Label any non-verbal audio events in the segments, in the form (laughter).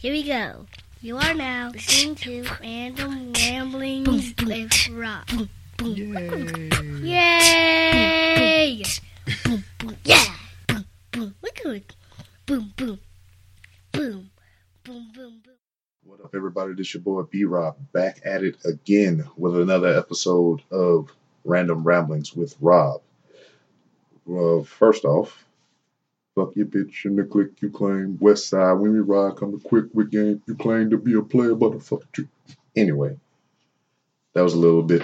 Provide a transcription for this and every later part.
Here we go. You are now listening to Random Ramblings with Rob. Yay. Yay! Boom, boom, yeah! Boom, boom. Look at it. Boom, boom. Boom. Boom, boom, boom. What up, everybody? This your boy B Rob back at it again with another episode of Random Ramblings with Rob. Well, first off, fuck your bitch in the click you claim. West side, when we ride, come to quick with game. You claim to be a player, but fuck you. Anyway, that was a little bit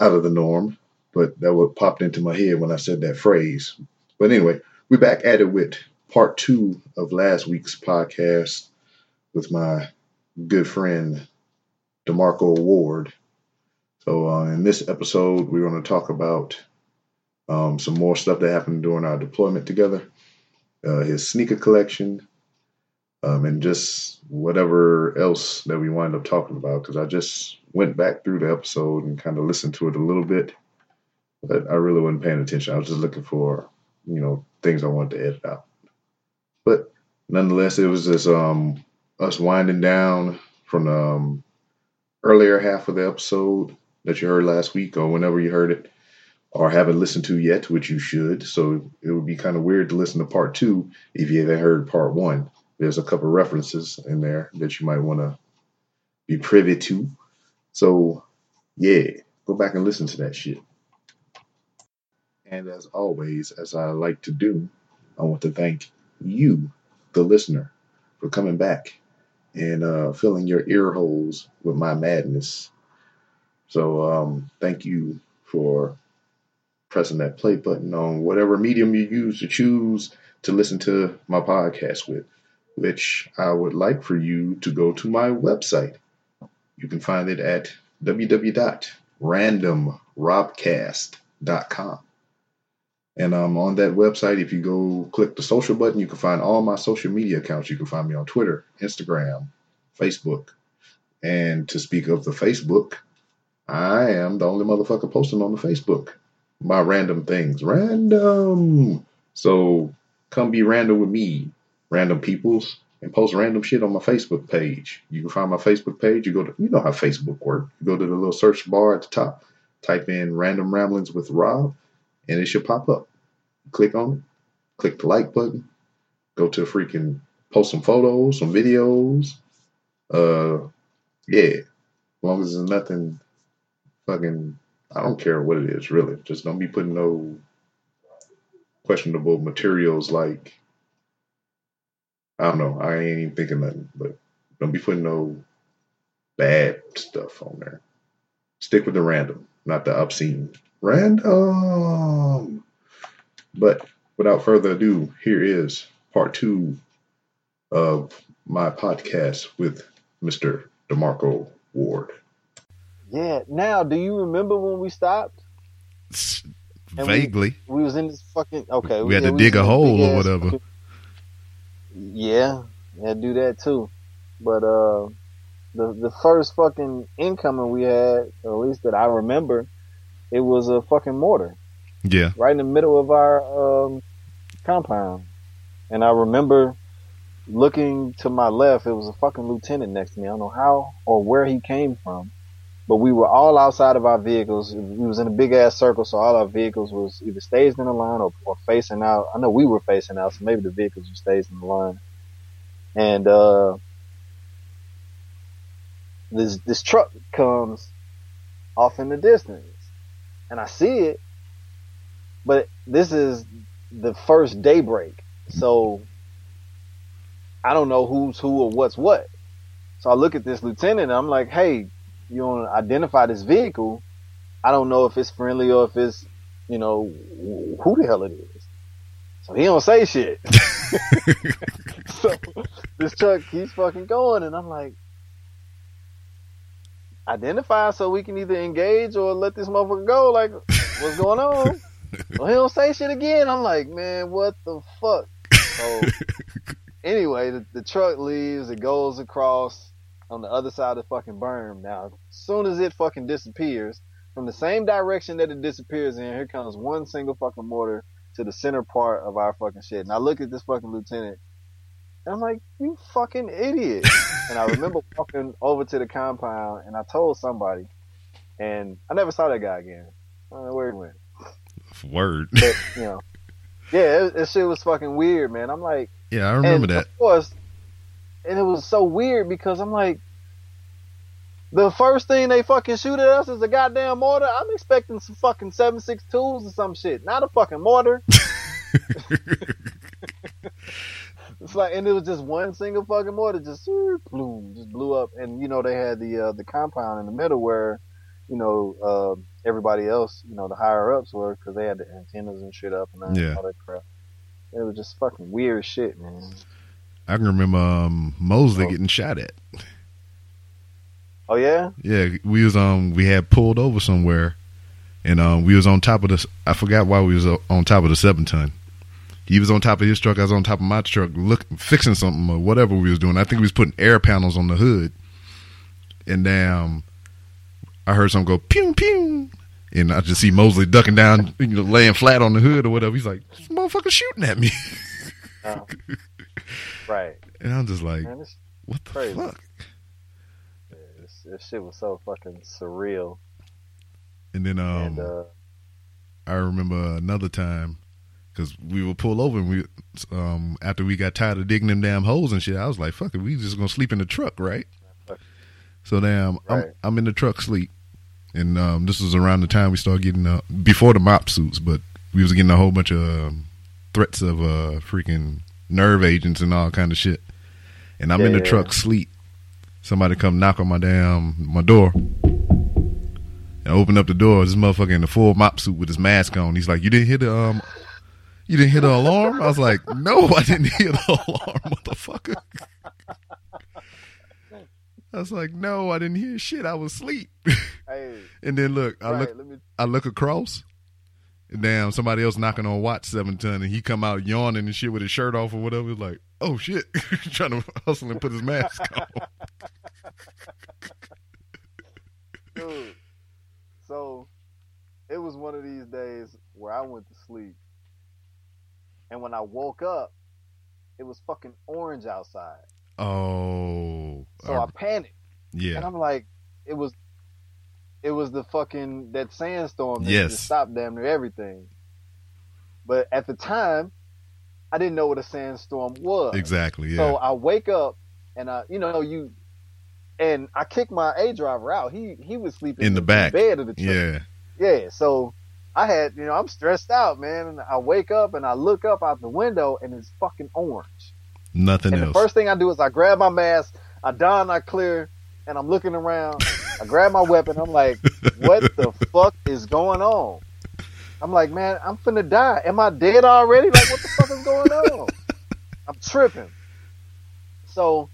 out of the norm, but that what popped into my head when I said that phrase. But anyway, we're back at it with part two of last week's podcast with my good friend DeMarco Ward. So uh, in this episode, we're going to talk about um, some more stuff that happened during our deployment together, uh, his sneaker collection, um, and just whatever else that we wind up talking about. Because I just went back through the episode and kind of listened to it a little bit, but I really wasn't paying attention. I was just looking for you know things I wanted to edit out. But nonetheless, it was just um, us winding down from the um, earlier half of the episode that you heard last week or whenever you heard it or haven't listened to yet, which you should. So it would be kind of weird to listen to part two if you haven't heard part one. There's a couple references in there that you might want to be privy to. So yeah, go back and listen to that shit. And as always, as I like to do, I want to thank you, the listener, for coming back and uh, filling your ear holes with my madness. So um, thank you for pressing that play button on whatever medium you use to choose to listen to my podcast with, which I would like for you to go to my website. You can find it at www.randomrobcast.com. And um, on that website, if you go click the social button, you can find all my social media accounts. You can find me on Twitter, Instagram, Facebook. And to speak of the Facebook, I am the only motherfucker posting on the Facebook. My random things. Random. So come be random with me, random peoples, and post random shit on my Facebook page. You can find my Facebook page. You go to, you know how Facebook works. You go to the little search bar at the top, type in random ramblings with Rob, and it should pop up. Click on it, click the like button, go to freaking post some photos, some videos. Uh, yeah, as long as there's nothing fucking, I don't care what it is, really. Just don't be putting no questionable materials like, I don't know, I ain't even thinking nothing, but don't be putting no bad stuff on there. Stick with the random, not the obscene. Random. But without further ado, here is part two of my podcast with Mr. DeMarco Ward. Yeah. Now, do you remember when we stopped? (laughs) And we- Vaguely. We was in this fucking okay. We had yeah, to was dig a hole or whatever. fucking- Yeah, yeah, do that too. But uh, the the first fucking incoming we had, or at least that I remember, it was a fucking mortar Yeah. right in the middle of our um, compound, and I remember looking to my left. It was a fucking lieutenant next to me. I don't know how or where he came from, but we were all outside of our vehicles. We was in a big ass circle, so all our vehicles was either staged in a line or, or facing out. I know we were facing out, so maybe the vehicles were staged in the line. And uh, this this truck comes off in the distance, and I see it, but this is the first daybreak, so I don't know who's who or what's what. So I look at this lieutenant and I'm like, hey, you want to identify this vehicle? I don't know if it's friendly or if it's, you know, who the hell it is. So he don't say shit. (laughs) (laughs) so this truck keeps fucking going and I'm like, identify so we can either engage or let this motherfucker go. Like, what's going on? (laughs) well, he don't say shit again. I'm like, man, what the fuck? So anyway, the, the truck leaves. It goes across on the other side of the fucking berm. Now, as soon as it fucking disappears, from the same direction that it disappears in, here comes one single fucking mortar to the center part of our fucking shit. And I look at this fucking lieutenant, And I'm like, you fucking idiot. (laughs) and I remember walking over to the compound and I told somebody, and I never saw that guy again. I don't know where he went. Word. But, you know, yeah, it, it shit was fucking weird, man. I'm like, (laughs) yeah, I remember that. Of course, and it was so weird because I'm like, the first thing they fucking shoot at us is a goddamn mortar. I'm expecting some fucking seven six twos or some shit, not a fucking mortar. (laughs) it's like, and it was just one single fucking mortar, just boom, just blew up. And you know they had the uh, the compound in the middle where, you know, uh, everybody else, you know, the higher ups were because they had the antennas and shit up and all, Yeah. all that crap. It was just fucking weird shit, man. I can remember um, Mosley Oh. getting shot at. Oh yeah, Yeah, we was um we had pulled over somewhere, and um we was on top of the. I forgot why we was uh, on top of the seven ton. He was on top of his truck. I was on top of my truck, look fixing something or whatever we was doing. I think we was putting air panels on the hood, and um, I heard something go pew pew, and I just see Mosley ducking down, you know, laying flat on the hood or whatever. He's like, "This motherfucker shooting at me," Oh. (laughs) right. and I'm just like, Man, "What the Crazy. fuck?" this, this shit was so fucking surreal. And then um, and uh, I remember another time because we would pull over and we um after we got tired of digging them damn holes and shit. I was like, "Fuck it, we just gonna sleep in the truck, right?" So damn, Right. I'm I'm in the truck sleep, and um this was around the time we started getting uh, before the MOPP suits, but we was getting a whole bunch of um, threats of uh freaking nerve agents and all kind of shit. And I'm in the Yeah. truck sleep. Somebody come knock on my damn my door. And open up the door. This motherfucker in the full MOPP suit with his mask on. He's like, "You didn't hear the um, you didn't hear the alarm?" I was like, "No, I didn't hear the alarm, motherfucker." I was like, "No, I didn't hear shit. I was asleep." hey, (laughs) and then look, I right, look, me. I look across. Damn, somebody else knocking on Watts seven ton, and he come out yawning and shit with his shirt off or whatever. It's like, oh shit, (laughs) trying to hustle and put his mask on. (laughs) Dude, so it was one of these days where I went to sleep, and when I woke up, it was fucking orange outside. Oh, So I panicked, Yeah, and I'm like, it was, it was the fucking that sandstorm that Yes. stopped damn near everything. But at the time, I didn't know what a sandstorm was. exactly. Yeah, So I wake up and I, you know, you, and I kick my A driver out. He he was sleeping In the back. bed of the truck. yeah, Yeah, so I had, you know, I'm stressed out, man. And I wake up and I look up out the window and it's fucking orange. nothing and else. the first thing I do is I grab my mask, I don, I clear, and I'm looking around. I grab my weapon. I'm like, what the fuck is going on? I'm like, man, I'm finna die. Am I dead already? Like, what the fuck is going on? I'm tripping. So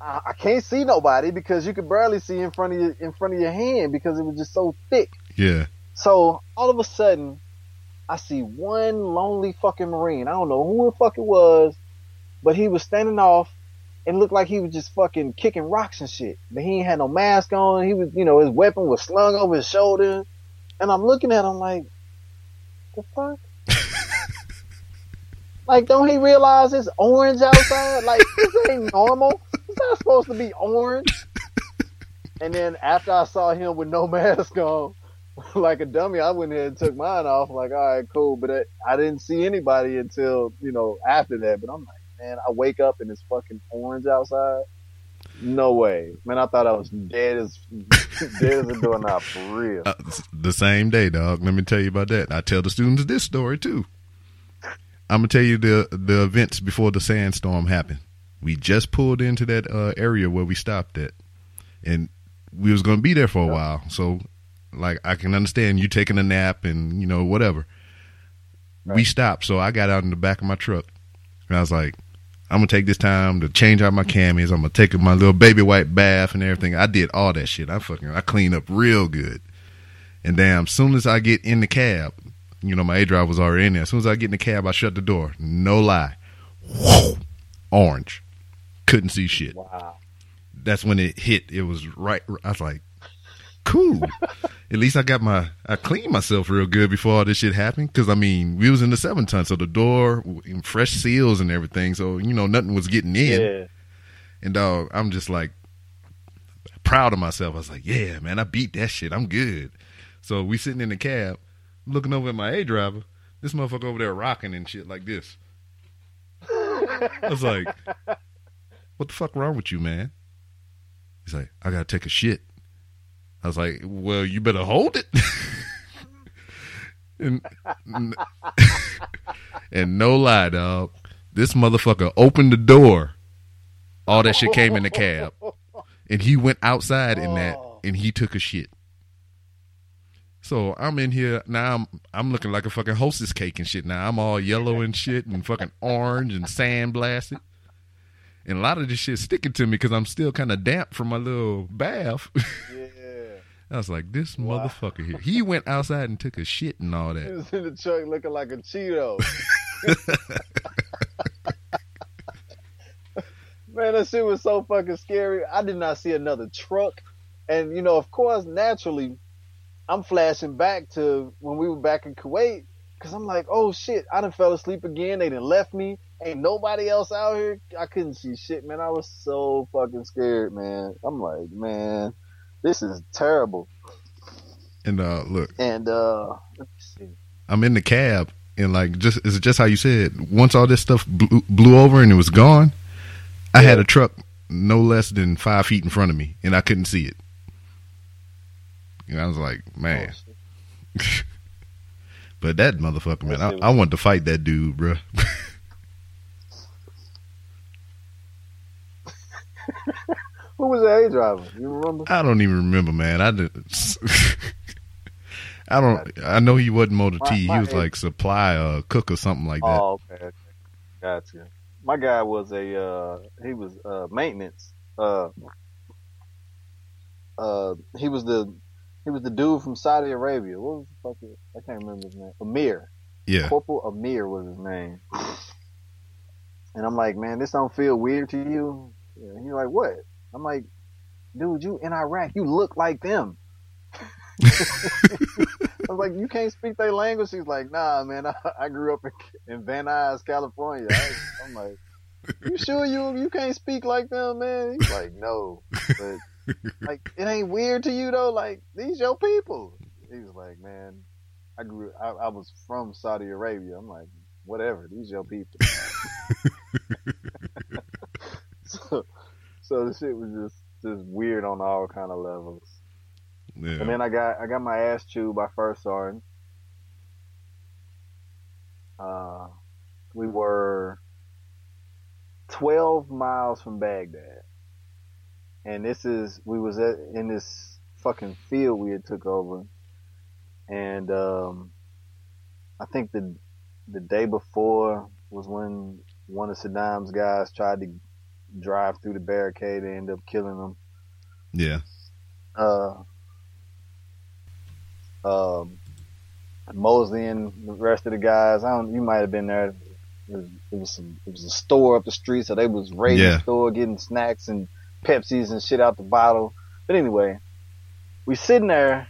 I, I can't see nobody because you could barely see in front of your in front of your hand because it was just so thick. yeah, So all of a sudden, I see one lonely fucking Marine. I don't know who the fuck it was, but he was standing off and looked like he was just fucking kicking rocks and shit. But he ain't had no mask on. He was, you know, his weapon was slung over his shoulder. And I'm looking at him like, the fuck? (laughs) like, don't he realize it's orange outside? Like, this ain't normal. It's not supposed to be orange. And then after I saw him with no (laughs) mask on, (laughs) like a dummy, I went ahead and took mine off. Like, all right, cool. But it, I didn't see anybody until you know after that. But I'm like, man, I wake up and it's fucking orange outside. No way, man. I thought I was dead as (laughs) dead as a doorknob for real. Uh, the same day, dog. Let me tell you about that. I tell the students this story too. I'm gonna tell you the the events before the sandstorm happened. We just pulled into that uh, area where we stopped at, and we was gonna be there for a Yeah. while. So, like, I can understand you taking a nap and you know whatever. We stopped, so I got out in the back of my truck, and I was like, "I'm gonna take this time to change out my camis. I'm gonna take my little baby white bath and everything." I did all that shit. I fucking I cleaned up real good. And damn, as soon as I get in the cab, you know, my A drive was already in there. As soon as I get in the cab, I shut the door. No lie. Whoa, orange. Couldn't see shit. Wow. That's when it hit. It was right. I was like, cool. At least I got my I cleaned myself real good before all this shit happened. Because I mean, we was in the seven ton, so the door and fresh seals and everything. So you know, nothing was getting in. Yeah. And dog, I'm just like proud of myself. I was like, yeah, man, I beat that shit. I'm good. So we sitting in the cab, looking over at my A driver. This motherfucker over there rocking and shit like this. I was like, what the fuck wrong with you, man? He's like, I gotta take a shit. I was like, well, you better hold it. (laughs) and, (laughs) and no lie, dog. This motherfucker opened the door. All that shit came in the cab. And he went outside in that Oh. and he took a shit. So I'm in here now. I'm I'm looking like a fucking hostess cake and shit. Now I'm all yellow and shit and fucking orange and sandblasted. And a lot of this shit sticking to me because I'm still kind of damp from my little bath. (laughs) Yeah. I was like, this Wow. motherfucker here. He went outside and took a shit and all that. He was in the truck looking like a Cheeto. (laughs) Man, that shit was so fucking scary. I did not see another truck. And, you know, of course, naturally, I'm flashing back to when we were back in Kuwait. Cause I'm like, oh shit, I done fell asleep again. They done left me. Ain't nobody else out here. I couldn't see shit, man. I was so fucking scared, man. I'm like, man, this is terrible. And uh, look, And, uh, let me see. I'm in the cab and like just it's just how you said. Once all this stuff blew, blew over and it was gone, I had a truck no less than five feet in front of me and I couldn't see it. And I was like, man. Oh. (laughs) But that motherfucker, man, I, I wanted to fight that dude, bro. (laughs) (laughs) Who was the A driver? You remember? I don't even remember, man. I did. (laughs) I don't. I know he wasn't Motor T. He was like supply or cook or something like that. Oh, okay. okay. Gotcha. My guy was a uh he was uh maintenance. Uh uh he was the he was the dude from Saudi Arabia. What was the fuck I can't remember his name. Amir. Yeah, Corporal Amir was his name. And I'm like, man, this don't feel weird to you? And he's like, what? I'm like, dude, you in Iraq, you look like them. (laughs) I was like, you can't speak their language. He's like, nah, man, I, I grew up in, in Van Nuys, California. I, I'm like, you sure you you can't speak like them, man? He's like, no, but like, it ain't weird to you though. Like, these your people. He was like, man, I grew, I, I was from Saudi Arabia. I'm like, whatever, these your people. (laughs) (laughs) so, so the shit was just just weird on all kind of levels. yeah. And then I got I got my ass chewed by first sergeant. Uh, we were twelve miles from Baghdad, and this is we was at, in this fucking field we had took over, and um, I think the the day before was when one of Saddam's guys tried to drive through the barricade and end up killing them. yeah, uh, um, Mosley and the rest of the guys. I don't. You might have been there. It was, it was some. It was a store up the street, so they was raiding Yeah. the store, getting snacks and Pepsis and shit out the bottle. But anyway, we sitting there,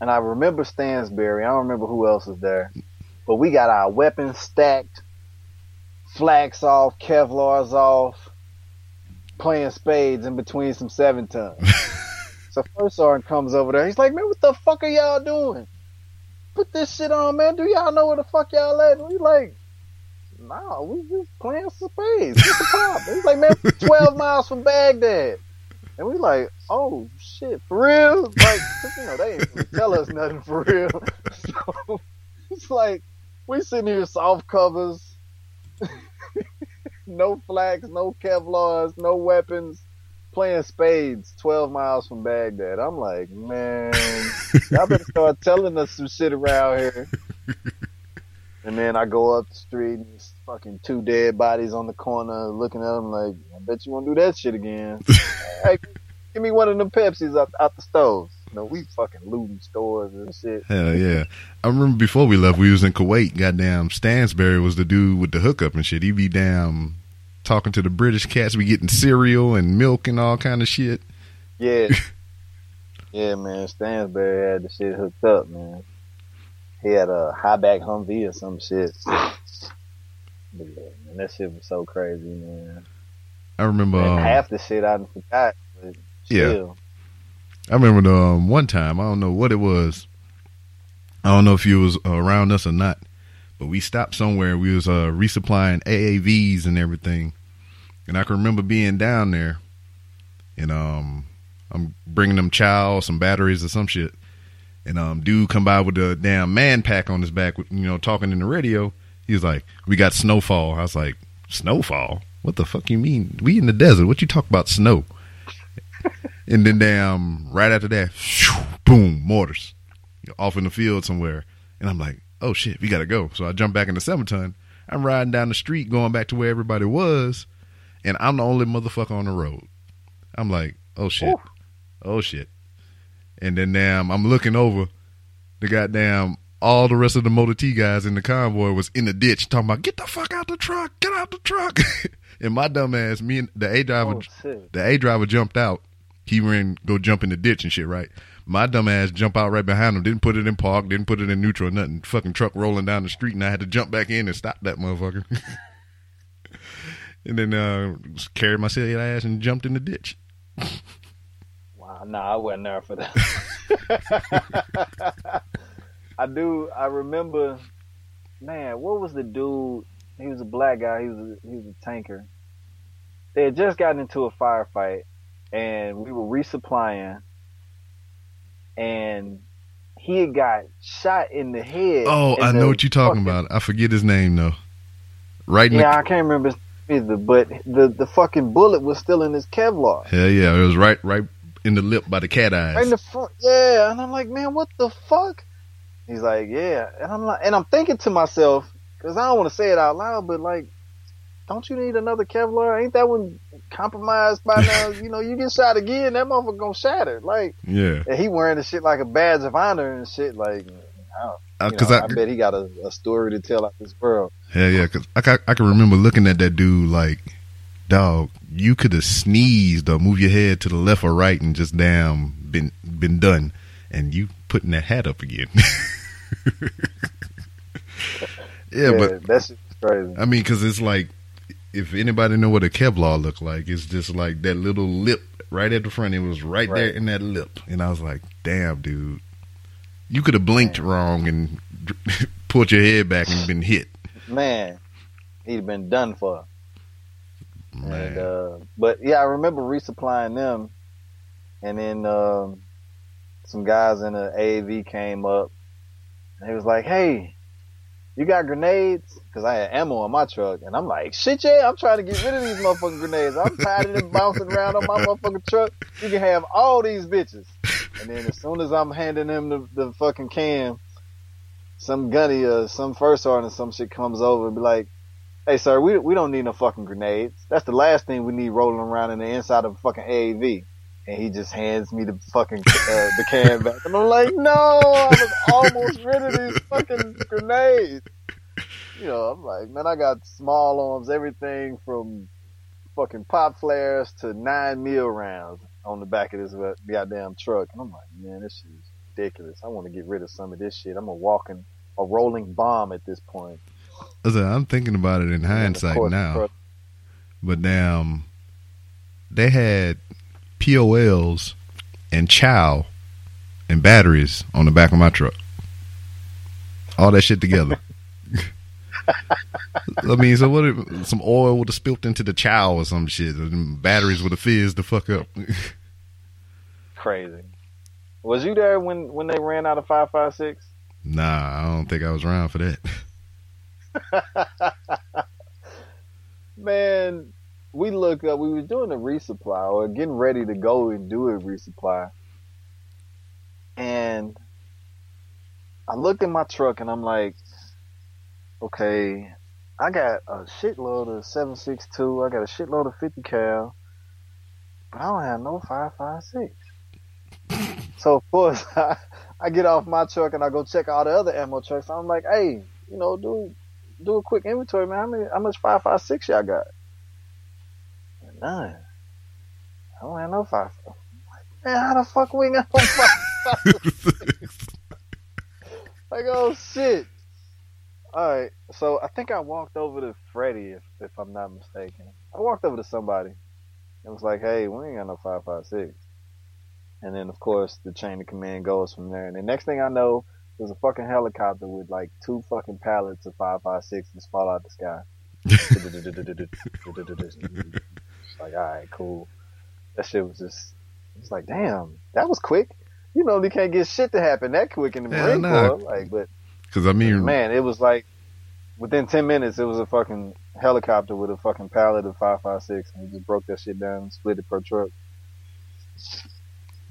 and I remember Stansberry. I don't remember who else was there, but we got our weapons stacked, flaks off, Kevlar's off, playing spades in between some seven tons. (laughs) So first sergeant comes over there. He's like, man, what the fuck are y'all doing? Put this shit on, man. Do y'all know where the fuck y'all at? And we like, nah, we just playing some spades. What's the problem? He's like, man, we're 12 miles from Baghdad. And we like, oh shit, for real? Like, you know, they ain't gonna tell us nothing for real. (laughs) So it's like, we sitting here soft covers, (laughs) no flags, no Kevlars, no weapons playing spades 12 miles from Baghdad. I'm like, man, (laughs) y'all better start telling us some shit around here. And then I go up the street and there's fucking two dead bodies on the corner looking at them like, I bet you won't do that shit again. (laughs) hey, give me one of them Pepsis out, out the stove. You know, we fucking looting stores and shit. hell yeah. I remember before we left, we was in Kuwait. Goddamn, Stansberry was the dude with the hookup and shit. He be down talking to the British cats. We getting cereal and milk and all kind of shit. Yeah. (laughs) Yeah, man. Stansberry had the shit hooked up, man. He had a high back Humvee or some shit. (sighs) But yeah, man, that shit was so crazy, man. I remember. Um, half the shit I forgot. Yeah. still. I remember the um, one time. I don't know what it was. I don't know if you was around us or not, but we stopped somewhere. We was uh, resupplying AAVs and everything, and I can remember being down there, and um, I'm bringing them chow, some batteries or some shit, and um, dude come by with a damn man pack on his back, you know, talking in the radio. He was like, "We got snowfall." I was like, "Snowfall? What the fuck you mean? We in the desert? What you talk about snow?" (laughs) And then damn, right after that, boom, mortars off in the field somewhere. And I'm like, oh shit, we gotta go. So I jump back in the seven ton. I'm riding down the street, going back to where everybody was, and I'm the only motherfucker on the road. I'm like, oh shit, Ooh. oh shit. And then damn, I'm looking over. The goddamn all the rest of the Motor T guys in the convoy was in the ditch talking about get the fuck out the truck, get out the truck. (laughs) and my dumb ass, me and the A driver Oh, the A driver jumped out. He ran go jump in the ditch and shit, right? My dumb ass jump out right behind him, didn't put it in park, didn't put it in neutral, nothing. Fucking truck rolling down the street, and I had to jump back in and stop that motherfucker. (laughs) and then uh, carried my silly ass and jumped in the ditch. Wow, nah, I wasn't there for that. (laughs) I do. I remember, man. What was the dude? He was a black guy. He was a, he was a tanker. They had just gotten into a firefight, and we were resupplying, and he had got shot in the head. Oh, I know what you're talking fucking- about. I forget his name though. Right Yeah, I can't remember his name either, but the the fucking bullet was still in his Kevlar. hell yeah, it was right right in the lip by the cat eyes. Right in the front, yeah. And I'm like, man, what the fuck? He's like, yeah. And I'm like, and I'm thinking to myself, because I don't want to say it out loud, but like, don't you need another Kevlar? Ain't that one compromised by now? (laughs) you know, you get shot again, that motherfucker gonna shatter. Like, yeah, and he wearing the shit like a badge of honor and shit. Like, I, don't, because I, I bet he got a, a story to tell out this world. Hell yeah, because I, I can remember looking at that dude like, dog, you could have sneezed or move your head to the left or right and just damn been been done, and you putting that hat up again. (laughs) yeah, but that's crazy. I mean, because it's like, if anybody know what a Kevlar look like, it's just like that little lip right at the front. It was right, there in that lip, and I was like, damn, dude, you could have blinked wrong and (laughs) pulled your head back and been hit. Man, he'd been done for. Man. And, uh, but yeah, I remember resupplying them, and then um, some guys in the AAV came up, and he was like, "Hey, you got grenades?" Because I had ammo on my truck, and I'm like, "Shit, yeah, I'm trying to get rid of these motherfucking grenades. I'm tired of them bouncing around on my motherfucking truck. You can have all these bitches." And then as soon as I'm handing them the, the fucking can, some gunny or some first sergeant or some shit comes over and be like, Hey, sir, we we don't need no fucking grenades. That's the last thing we need rolling around in the inside of a fucking AAV. And he just hands me the fucking uh, the can back, and I'm like, no, I was almost rid of these fucking grenades. You know, I'm like, man, I got small arms, everything from fucking pop flares to nine mil rounds on the back of this goddamn truck. And I'm like, man, this shit is ridiculous. I want to get rid of some of this shit. I'm a walking, a rolling bomb at this point. I said, I'm thinking about it in hindsight now, but damn, they had POLs and chow and batteries on the back of my truck. All that shit together. (laughs) I mean, so what? If some oil would have spilt into the chow or some shit, and batteries would have fizzed the fuck up. (laughs) Crazy. Was you there when when they ran out of five five six? nah, I don't think I was around for that. (laughs) Man, we look up. We were doing a resupply or getting ready to go and do a resupply, and I look in my truck and I'm like, okay, I got a shitload of seven six two. I got a shitload of fifty cal, but I don't have no five five six. So of course (laughs) I, I get off my truck and I go check all the other ammo trucks. I'm like, hey, you know, do do a quick inventory, man. How many how much five five six y'all got? None. I don't have no five. Man, how the fuck we got no five (laughs) Like, oh shit. Alright, so I think I walked over to Freddie, if, if I'm not mistaken. I walked over to somebody and was like, hey, we ain't got no 556. And then, of course, the chain of command goes from there. And the next thing I know, there's a fucking helicopter with like two fucking pallets of 556 just fall out the sky. (laughs) (laughs) like, alright, cool. That shit was just, it's like, damn, that was quick. You know, they can't get shit to happen that quick in the Hell Marine. Corps. Like, but Because I mean, man, it was like within ten minutes, it was a fucking helicopter with a fucking pallet of five five six, and we just broke that shit down and split it per truck.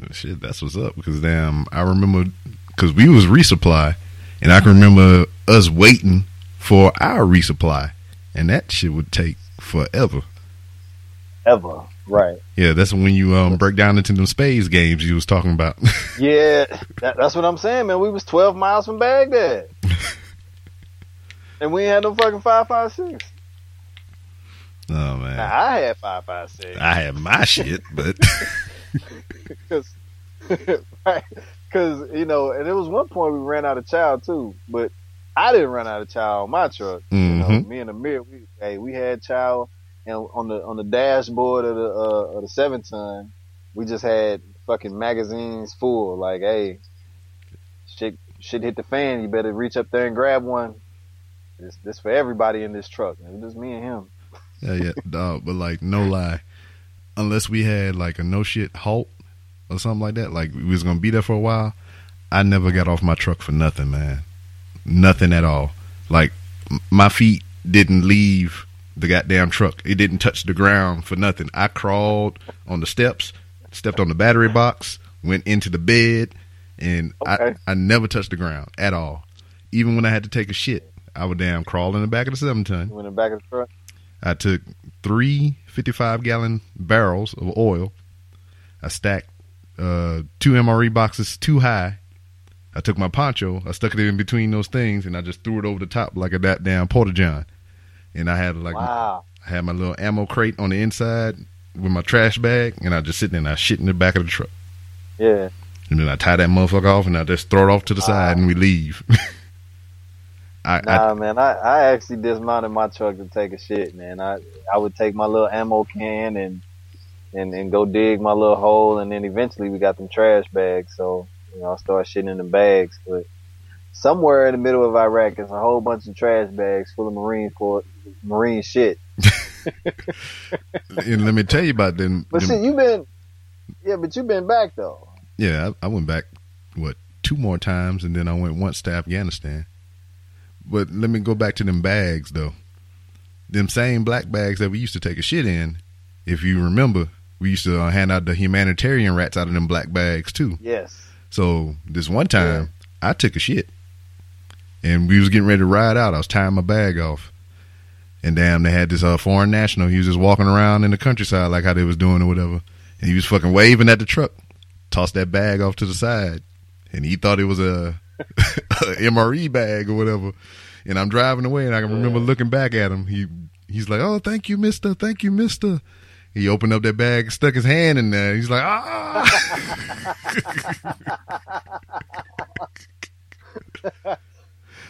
Oh, shit, that's what's up. Because damn, I remember because we was resupply, and I can remember us waiting for our resupply, and that shit would take forever. Ever, right? Yeah, that's when you um break down into them spades games you was talking about. (laughs) Yeah, that, that's what I'm saying, man. We was twelve miles from Baghdad, (laughs) and we had no fucking five five six. oh man, Now, I had five five six. I had my shit, but (laughs) Cause, right? Because you know, and it was one point we ran out of child too, but I didn't run out of child on my truck. You know, Mhm. me and Amir, we hey, we had chow, and on the on the dashboard of the uh, of the seven ton, we just had fucking magazines full. Like, hey, shit, shit hit the fan. You better reach up there and grab one. This this for everybody in this truck. It was just me and him. yeah, yeah, (laughs) dog. But like, no lie, unless we had like a no shit halt or something like that, like we was gonna be there for a while, I never got off my truck for nothing, man. Nothing at all. Like m- my feet didn't leave the goddamn truck. It didn't touch the ground for nothing. I crawled on the steps, stepped on the battery box, went into the bed, and Okay. I I never touched the ground at all. Even when I had to take a shit, I would damn crawl in the back of the seven ton. In the back of the truck. I took three 55 gallon barrels of oil. I stacked uh, two MRE boxes too high. I took my poncho, I stuck it in between those things, and I just threw it over the top like a that damn porta john. And I had like Wow. I had my little ammo crate on the inside with my trash bag, and I just sit there and I shit in the back of the truck. Yeah. And then I tie that motherfucker off, and I just throw it off to the side, and we leave. (laughs) I, I Nah, man, I, I actually dismounted my truck to take a shit, man. I I would take my little ammo can and and and go dig my little hole, and then eventually we got them trash bags. So you know, I start shitting in the bags. But somewhere in the middle of Iraq, there's a whole bunch of trash bags full of marine for marine shit. (laughs) and let me tell you about them. But them- see, you've been yeah, but you've been back though. Yeah, I, I went back what two more times, and then I went once to Afghanistan. But let me go back to them bags though. Them same black bags that we used to take a shit in. If you remember, we used to uh, hand out the humanitarian rats out of them black bags too. Yes. So this one time, I took a shit, and we was getting ready to ride out. I was tying my bag off, and damn, they had this uh, foreign national. He was just walking around in the countryside like how they was doing or whatever, and he was fucking waving at the truck. Tossed that bag off to the side, and he thought it was a, (laughs) a MRE bag or whatever. And I'm driving away, and I can remember looking back at him. He he's like, "Oh, thank you, Mister. Thank you, Mister." He opened up that bag, stuck his hand in there. He's like, "Ah." (laughs) (laughs)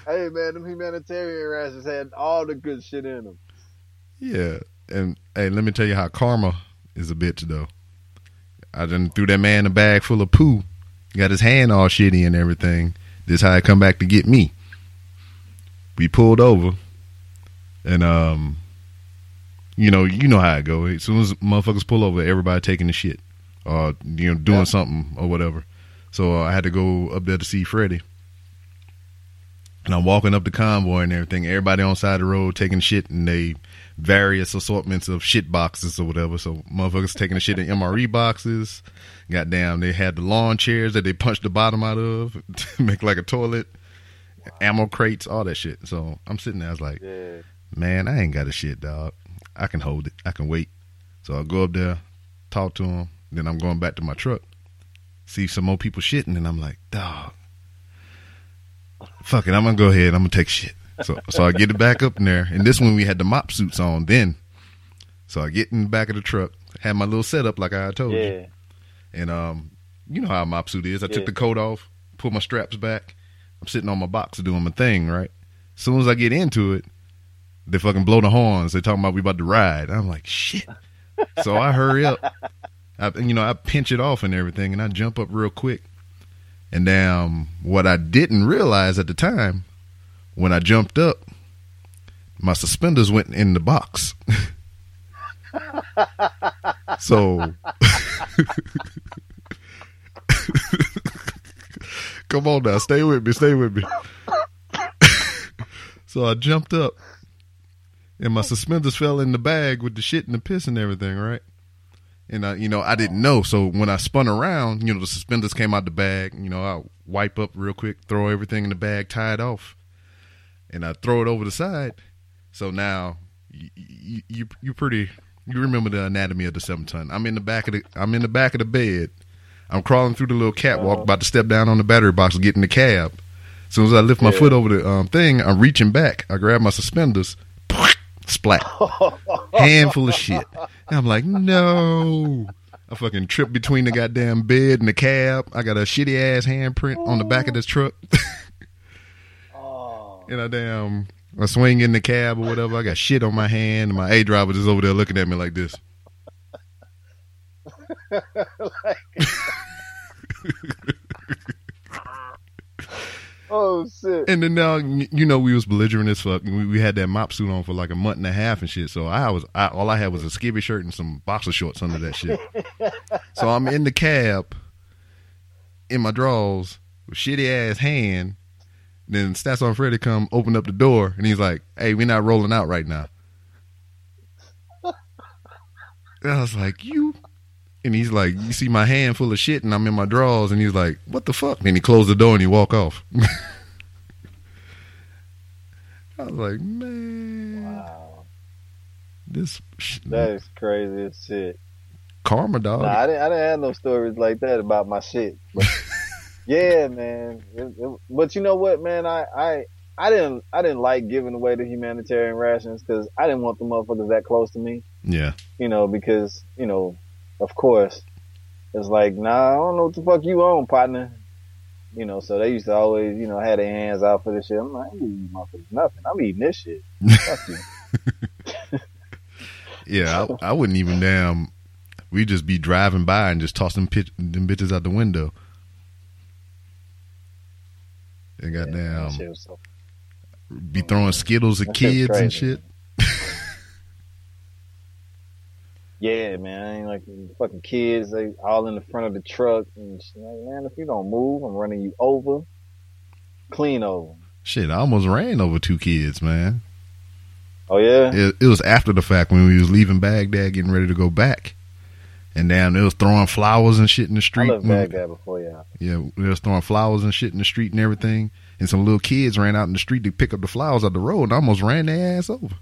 Hey man, them humanitarian rations had all the good shit in them. Yeah, and hey, let me tell you how karma is a bitch though. I done threw that man a bag full of poo, got his hand all shitty and everything. This how it come back to get me. We pulled over, and um, you know, you know how it go. As soon as motherfuckers pull over, everybody taking the shit, or you know, doing Yeah. something or whatever. So uh, I had to go up there to see Freddie. And I'm walking up the convoy and everything. Everybody on side of the road taking shit and they various assortments of shit boxes or whatever. So motherfuckers taking the shit in MRE boxes. Goddamn, they had the lawn chairs that they punched the bottom out of (laughs) to make like a toilet. Ammo crates, all that shit. So I'm sitting there, I was like, Yeah. man, I ain't got a shit, dog. I can hold it. I can wait. So I go up there, talk to him. Then I'm going back to my truck, see some more people shitting, and I'm like, dog, fuck it, I'm gonna go ahead. I'm gonna take shit. So so I get it back up in there, and this one we had the MOPP suits on then. So I get in the back of the truck, had my little setup like I told you. Yeah. And um, you know how a MOPP suit is. I Yeah. took the coat off, pulled my straps back. I'm sitting on my box doing my thing, right? As soon as I get into it, they fucking blow the horns. They talking about we about to ride. I'm like, shit. So I hurry up. I, you know, I pinch it off and everything, and I jump up real quick. And um, what I didn't realize at the time, when I jumped up, my suspenders went in the box. (laughs) so, (laughs) come on now, stay with me, stay with me. (laughs) so I jumped up, and my suspenders fell in the bag with the shit and the piss and everything, right? And I, you know, I didn't know. So when I spun around, you know, the suspenders came out the bag. You know, I wipe up real quick, throw everything in the bag, tie it off, and I throw it over the side. So now you you you, you pretty you remember the anatomy of the seven ton. I'm in the back of the I'm in the back of the bed. I'm crawling through the little catwalk, about to step down on the battery box get in the cab. As soon as I lift my Yeah. foot over the um, thing, I'm reaching back. I grab my suspenders, (laughs) splat (laughs) handful of shit. And I'm like, no. I fucking tripped between the goddamn bed and the cab. I got a shitty ass handprint on the back of this truck. Oh, and I damn, I swing in the cab or whatever. I got shit on my hand. And my A driver just over there looking at me like this. (laughs) (laughs) oh shit. And then now, you know, we was belligerent as fuck. We, we had that MOPP suit on for like a month and a half and shit. So I was, I, all I had was a skivvy shirt and some boxer shorts under that shit. (laughs) so I'm in the cab, in my drawers, with shitty ass hand. Then Stats on Freddy come open up the door and he's like, "Hey, we're not rolling out right now." (laughs) and I was like, "You." And he's like, "You see my hand full of shit, and I'm in my drawers." And he's like, "What the fuck?" And he closed the door and he walk off. (laughs) I was like, man, Wow. this sh- That is crazy as shit. karma, dog. Nah, I didn't. I didn't have no stories like that about my shit. But (laughs) yeah, man. It- it- but you know what, man? I, I, I didn't. I didn't like giving away the humanitarian rations because I didn't want the motherfuckers that close to me. yeah, You know, because you know, of course, it's like, nah, I don't know what the fuck you on, partner. You know, so they used to always, you know, have their hands out for this shit. I'm like, I ain't motherfuckers nothing. I'm eating this shit. Fuck you. (laughs) (laughs) yeah. I, I wouldn't even damn. We'd just be driving by and just toss them, pitch, them bitches out the window. And Yeah, goddamn, was so be throwing skittles at kids and shit. (laughs) Yeah, man. I ain't like fucking kids. They all in the front of the truck. And shit. like, man, if you don't move, I'm running you over. Clean over. Shit, I almost ran over two kids, man. Oh yeah. It, it was after the fact when we was leaving Baghdad, getting ready to go back, and damn, they was throwing flowers and shit in the I street. left Baghdad before y'all. Yeah, they was throwing flowers and shit in the street and everything. And some little kids ran out in the street to pick up the flowers out the road and almost ran their ass over.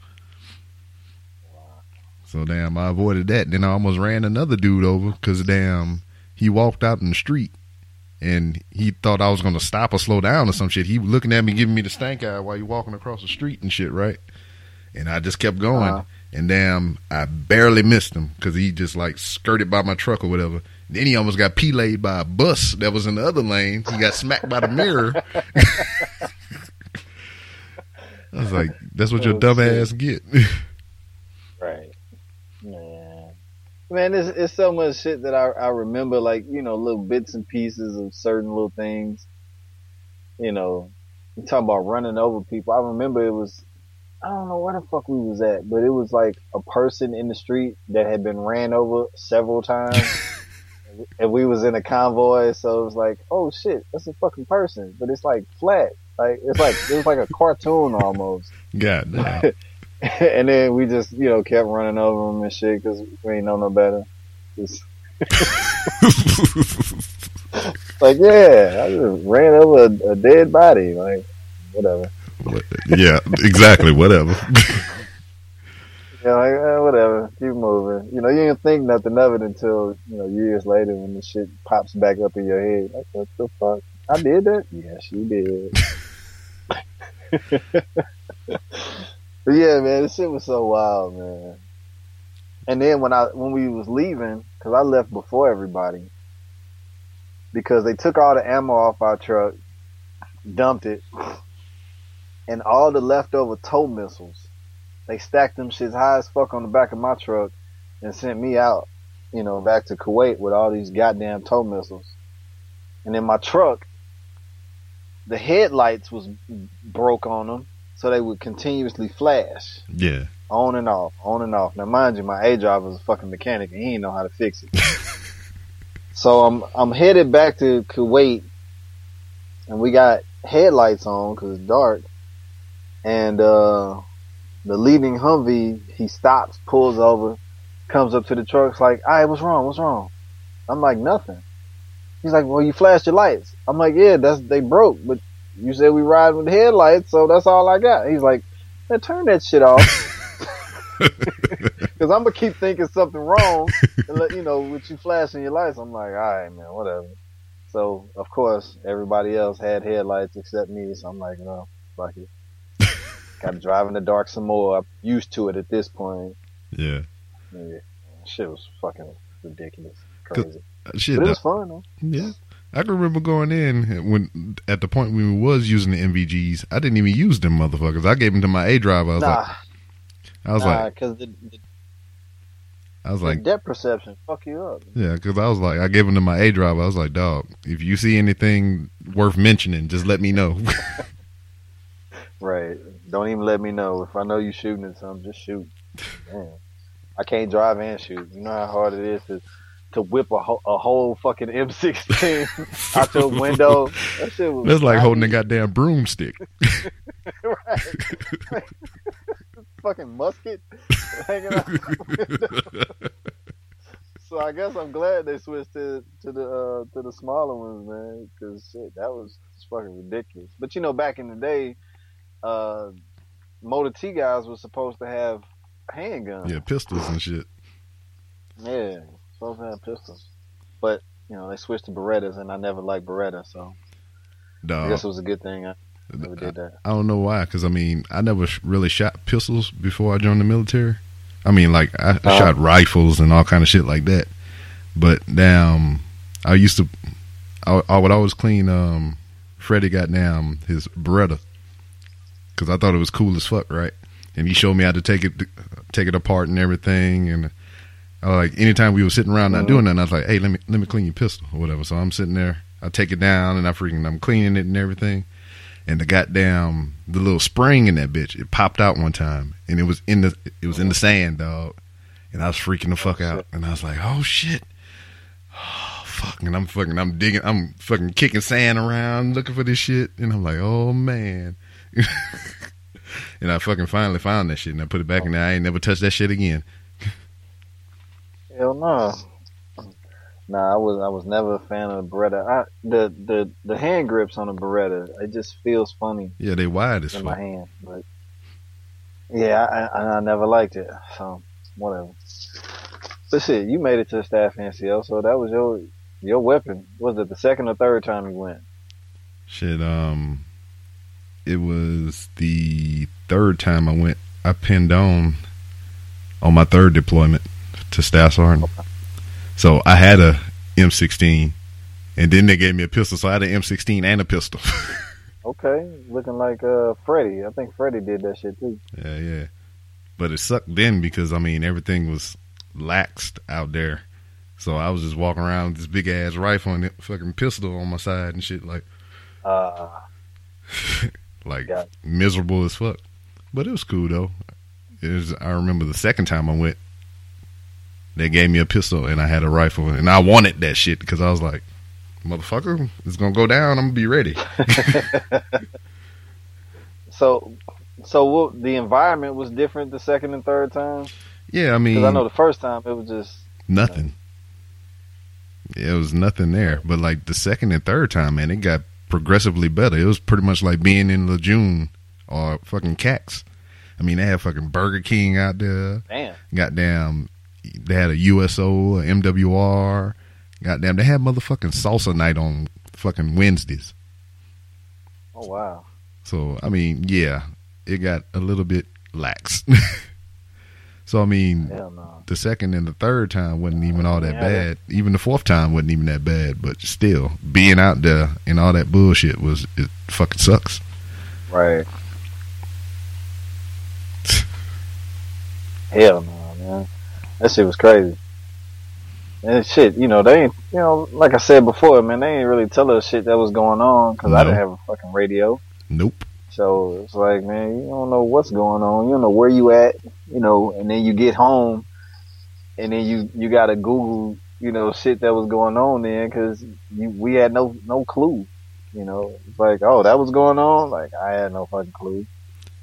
So damn, I avoided that. Then I almost ran another dude over because damn, he walked out in the street and he thought I was gonna stop or slow down or some shit. He was looking at me, giving me the stank eye while you walking across the street and shit, right? And I just kept going. Uh-huh. And damn, I barely missed him because he just like skirted by my truck or whatever. Then he almost got pelayed by a bus that was in the other lane. He got smacked by the mirror. (laughs) I was like, "That's what your Oh, dumb shit. ass get." (laughs) Right. Man. Man, it's, it's so much shit that I, I remember, like, you know, little bits and pieces of certain little things. You know, you talking about running over people. I remember it was, I don't know where the fuck we was at, but it was like a person in the street that had been ran over several times. (laughs) and we was in a convoy, so it was like, oh shit, that's a fucking person. But it's like flat. Like, it's like, it was like a cartoon almost. God damn. (laughs) (laughs) and then we just, you know, kept running over them and shit because we ain't know no better. Just (laughs) like, yeah, I just ran over a, a dead body. Like, whatever. Yeah, exactly. Whatever. (laughs) Yeah, like, eh, whatever. Keep moving. You know, you didn't think nothing of it until, you know, years later when the shit pops back up in your head. Like, what the fuck? I did that? Yes, you did. But yeah, man, this shit was so wild, man. And then when I, when we was leaving, cause I left before everybody, because they took all the ammo off our truck, dumped it, and all the leftover TOW missiles. They stacked them shits high as fuck on the back of my truck and sent me out, you know, back to Kuwait with all these goddamn TOW missiles. And in my truck, the headlights was broke on them, so they would continuously flash Yeah. on and off, on and off. Now, mind you, my A driver was a fucking mechanic and he didn't know how to fix it. (laughs) so I'm I'm headed back to Kuwait, and we got headlights on because it's dark, and uh, the leading Humvee he stops, pulls over, comes up to the truck's like, "All right, what's wrong? What's wrong?" I'm like, "Nothing." He's like, "Well, you flashed your lights." I'm like, "Yeah, that's they broke, but you said we ride with headlights, so that's all I got." He's like, "Man, turn that shit off." (laughs) (laughs) Cause I'm gonna keep thinking something wrong, and let you know with you flashing your lights. I'm like, all right, man, whatever. So of course everybody else had headlights except me. So I'm like, no, fuck it. (laughs) Got to drive in the dark some more. I'm used to it at this point. Yeah. Yeah, shit was fucking ridiculous, crazy. Uh, shit. But it was uh, fun though. Yeah. I can remember going in when at the point when we was using the NVGs, I didn't even use them motherfuckers. I gave them to my A driver. I was Nah, like, I was nah, like, because the, the, I was like, depth perception fuck you up. yeah, because I was like, I gave them to my A driver. I was like, dog, if you see anything worth mentioning, just let me know. (laughs) Right. Don't even let me know if I know you shooting at something. Just shoot. Damn. I can't drive and shoot. You know how hard it is to to whip a, ho- a whole fucking M16 (laughs) out your window. That shit was. That's like holding a goddamn broomstick. (laughs) (laughs) right. fucking musket hanging out. the so I guess I'm glad they switched to to the uh, to the smaller ones, man. Because shit, that was fucking ridiculous. But you know, back in the day, uh, Motor T guys was supposed to have handguns. yeah, pistols and shit. Yeah, to have pistols. But you know, they switched to Berettas, and I never liked Beretta, so I Dog. guess it was a good thing I never did that. I don't know why, because I mean, I never sh- really shot pistols before I joined the military. I mean, like I, I Uh-huh. shot rifles and all kind of shit like that. But damn, I used to, I, I would always clean. Um, Freddie got down his Beretta because I thought it was cool as fuck, right? And he showed me how to take it, take it apart and everything. And I like, anytime we were sitting around not doing mm. nothing, I was like, hey, let me let me clean your pistol or whatever. So I'm sitting there, I take it down and I freaking I'm cleaning it and everything. And the goddamn the little spring in that bitch it popped out one time and it was in the it was in the oh. sand dog and I was freaking the oh, fuck out. and I was like oh shit. Oh fuck. And I'm fucking I'm digging I'm fucking kicking sand around looking for this shit. And I'm like oh man. (laughs) And I fucking finally found that shit and I put it back in oh. there. I ain't never touched that shit again Hell no. Nah, I was I was never a fan of the Beretta. I, the the the hand grips on a Beretta, it just feels funny yeah they wide as in my hand. But yeah, I, I, I never liked it. So whatever. But shit, you made it to the staff NCO, so that was your your weapon. Was it the second or third time you went? Shit, um, it was the third time I went. I pinned on on my third deployment to Staff Sergeant. So I had a M16, and then they gave me a pistol. So I had an M16 and a pistol. (laughs) Okay, looking like uh Freddie. I think Freddie did that shit too. yeah, yeah. But it sucked then because I mean everything was laxed out there. So I was just walking around with this big ass rifle and fucking pistol on my side and shit like Uh, (laughs) like miserable as fuck. But it was cool though. It was, I remember the second time I went, they gave me a pistol and I had a rifle, and I wanted that shit because I was like, "Motherfucker, it's gonna go down. I'm gonna be ready." (laughs) (laughs) so so what, the environment was different the second and third time. yeah, I mean, I know the first time it was just nothing. It was nothing there, but like the second and third time, man, it got progressively better. It was pretty much like being in Lejeune or fucking Cax. I mean, they had fucking Burger King out there. damn. Goddamn, they had a USO, a MWR. Goddamn, they had motherfucking salsa night on fucking Wednesdays. Oh wow. So I mean, yeah, it got a little bit lax. (laughs) So I mean, no. the second and the third time wasn't even all that Yeah, bad. Even the fourth time wasn't even that bad. But still, being out there and all that bullshit was it fucking sucks. Right. Hell no, man. That shit was crazy. And shit, you know, they ain't, you know, like I said before, man, they ain't really tell us shit that was going on because I didn't have a fucking radio. Nope. So it's like, man, you don't know what's going on. You don't know where you at, you know, and then you get home and then you, you got to Google, you know, shit that was going on then because we had no, no clue. You know, it's like, oh, that was going on. Like I had no fucking clue.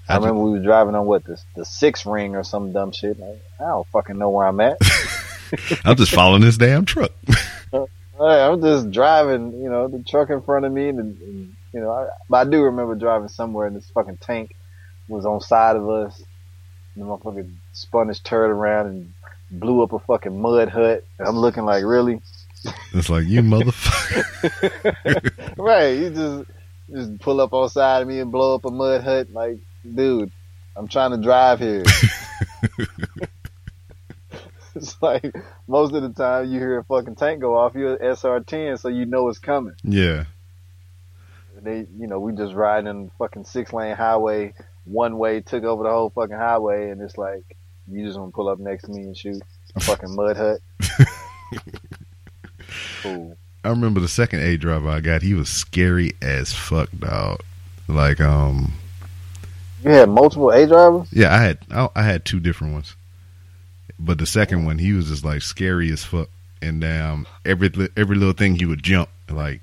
I, I remember we were driving on what the the six ring or some dumb shit. Like, I don't fucking know where I'm at. (laughs) I'm just following this damn truck. (laughs) I'm just driving, you know, the truck in front of me, and, and you know, I, but I do remember driving somewhere, and this fucking tank was on side of us. And the motherfucker spun his turret around and blew up a fucking mud hut. I'm looking like, really? It's like you motherfucker. (laughs) right? You just just pull up on side of me and blow up a mud hut. Like, dude, I'm trying to drive here. It's like most of the time you hear a fucking tank go off, you're SR10, so you know it's coming. yeah. They, you know, we just riding fucking six lane highway, one way, took over the whole fucking highway, and it's like you just want to pull up next to me and shoot a fucking mud hut. (laughs) cool. I remember the second A driver I got. He was scary as fuck, dog. Like, um, You had multiple A drivers. yeah, I had I, I had two different ones, but the second one he was just like scary as fuck, and um, every every little thing he would jump like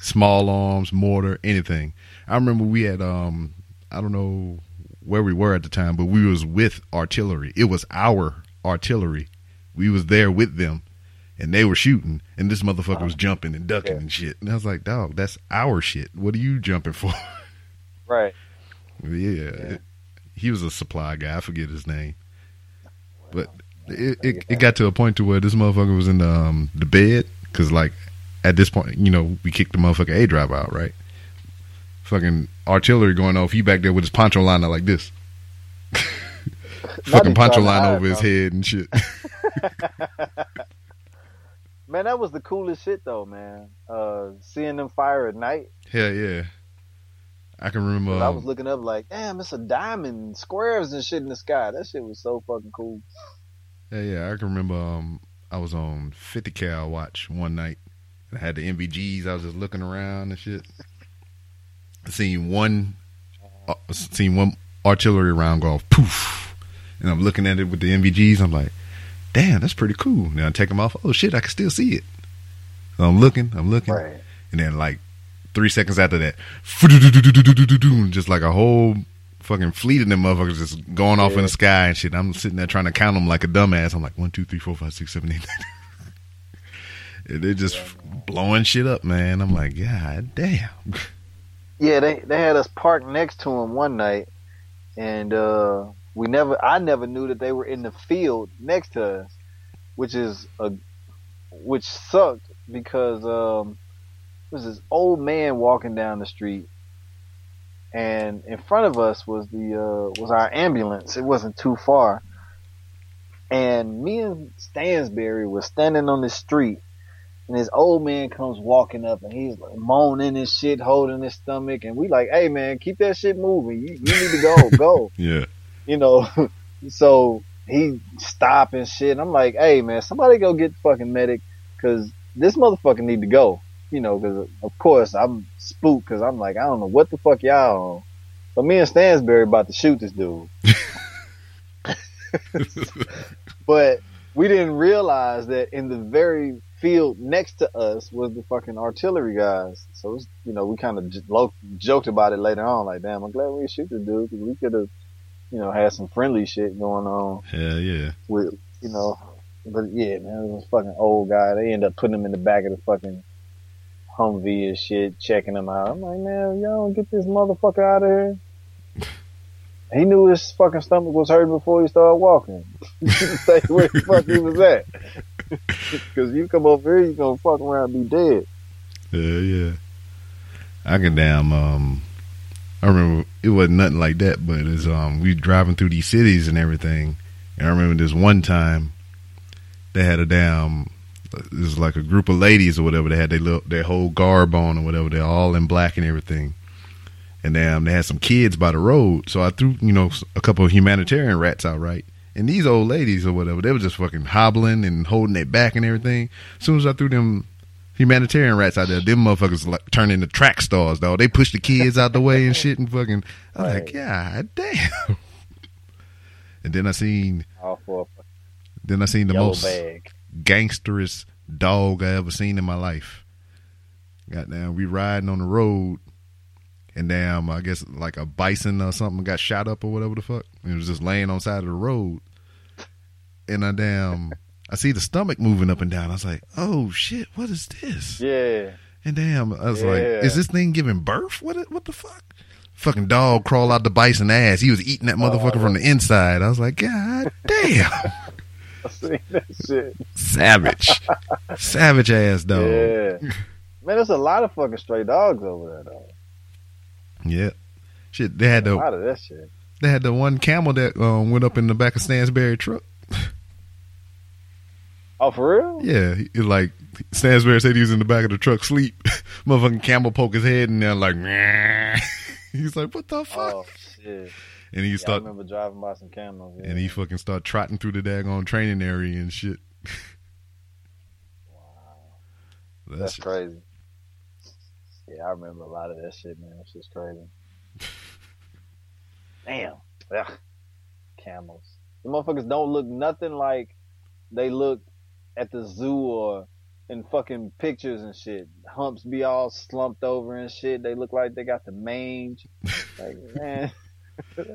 small arms, mortar, anything. I remember we had um, I don't know where we were at the time, but we was with artillery. It was our artillery. We was there with them, and they were shooting, and this motherfucker was jumping and ducking Yeah. and shit. And I was like, dog, that's our shit. What are you jumping for? Right. (laughs) Yeah. He was a supply guy. I forget his name. But it, it, it got to a point to where this motherfucker was in the, um, the bed. Because, like, at this point, you know, we kicked the motherfucker A drive out, right? Fucking artillery going off. He back there with his poncho line out like this. (laughs) Fucking poncho line over his head and shit. (laughs) Man, that was the coolest shit though, man. Uh, seeing them fire at night. Hell yeah. I can remember. 'cause I was um, looking up like, damn, it's a diamond, squares and shit in the sky. That shit was so fucking cool. Yeah, yeah, I can remember. Um, I was on 50 cal watch one night. I had the NVGs. I was just looking around and shit. I seen one, uh, seen one artillery round go off. Poof, and I'm looking at it with the NVGs. I'm like, damn, that's pretty cool. Now I take them off. Oh shit, I can still see it. So I'm looking, I'm looking, Right. and then like three seconds after that, just like a whole fucking fleet of them motherfuckers just going off in the sky and shit. I'm sitting there trying to count them like a dumbass. I'm like one, two, three, four, five, six, seven, eight. nine. (laughs) They're just blowing shit up, man. I'm like, God damn. Yeah, they they had us parked next to him one night, and uh, we never, I never knew that they were in the field next to us, which is a, which sucked because um, was this old man walking down the street, and in front of us was the uh, was our ambulance. It wasn't too far, and me and Stansberry was standing on the street and this old man comes walking up and he's like moaning and shit, holding his stomach, and we like, hey man, keep that shit moving. You, you need to go, (laughs) go. Yeah. You know. (laughs) so he stop and shit. And I'm like, hey man, somebody go get the fucking medic, cause this motherfucker need to go. You know, cause of course I'm spooked, cause I'm like, I don't know what the fuck y'all on. But me and Stansberry about to shoot this dude. (laughs) But we didn't realize that in the very field next to us was the fucking artillery guys. So it's, you know, we kind of j- lo- joked about it later on. Like, damn, I'm glad we didn't shoot the dude because we could have, you know, had some friendly shit going on Hell yeah. with, you know. But yeah, man, it was a fucking old guy. They end up putting him in the back of the fucking Humvee and shit, checking him out. I'm like, man, y'all don't get this motherfucker out of here. He knew his fucking stomach was hurt before he started walking. (laughs) Stay where the fuck he was at. (laughs) Cause you come over here, you gonna fuck around and be dead. Yeah, yeah. I can damn um I remember it wasn't nothing like that, but it's um we driving through these cities and everything And I remember this one time they had a damn it was like a group of ladies or whatever. They had their little, their whole garb on or whatever. They're all in black and everything. And damn, they had some kids by the road. So I threw you know a couple of humanitarian rats out right. And these old ladies or whatever, they were just fucking hobbling and holding their back and everything. As soon as I threw them humanitarian rats out there, them motherfuckers like turned into track stars, dog. They pushed the kids out the way and shit and fucking. I was like, Right. God damn. (laughs) And then I seen, All for then I seen the yellow most bag. Gangsterous dog I ever seen in my life. Goddamn, we riding on the road, and damn, I guess like a bison or something got shot up or whatever the fuck. It was just laying on side of the road, and I damn, I see the stomach moving up and down. I was like, oh shit, what is this? Yeah. And damn, I was like, is this thing giving birth? What? What the fuck? Fucking dog crawl out the bison ass. He was eating that motherfucker Oh. from the inside. I was like, God damn, (laughs) (laughs) seen that shit. savage, savage ass dog. Yeah. Man, there's a lot of fucking stray dogs over there though. Yeah. Shit, they had A the lot of that shit. they had the one camel that um, went up in the back of Stansberry truck. (laughs) Oh, for real? Yeah, like Stansberry said he was in the back of the truck sleep. (laughs) Motherfucking camel poke his head and they're like, "Meh." he's like, what the fuck? Oh shit. And he Yeah, I remember driving by some camels. Yeah. and he fucking start trotting through the daggone training area and shit. That's That's crazy. Yeah, I remember a lot of that shit, man. It's just crazy. (laughs) Damn. Ugh. Camels. The motherfuckers don't look nothing like they look at the zoo or in fucking pictures and shit. Humps be all slumped over and shit. They look like they got the mange. Like, (laughs) man.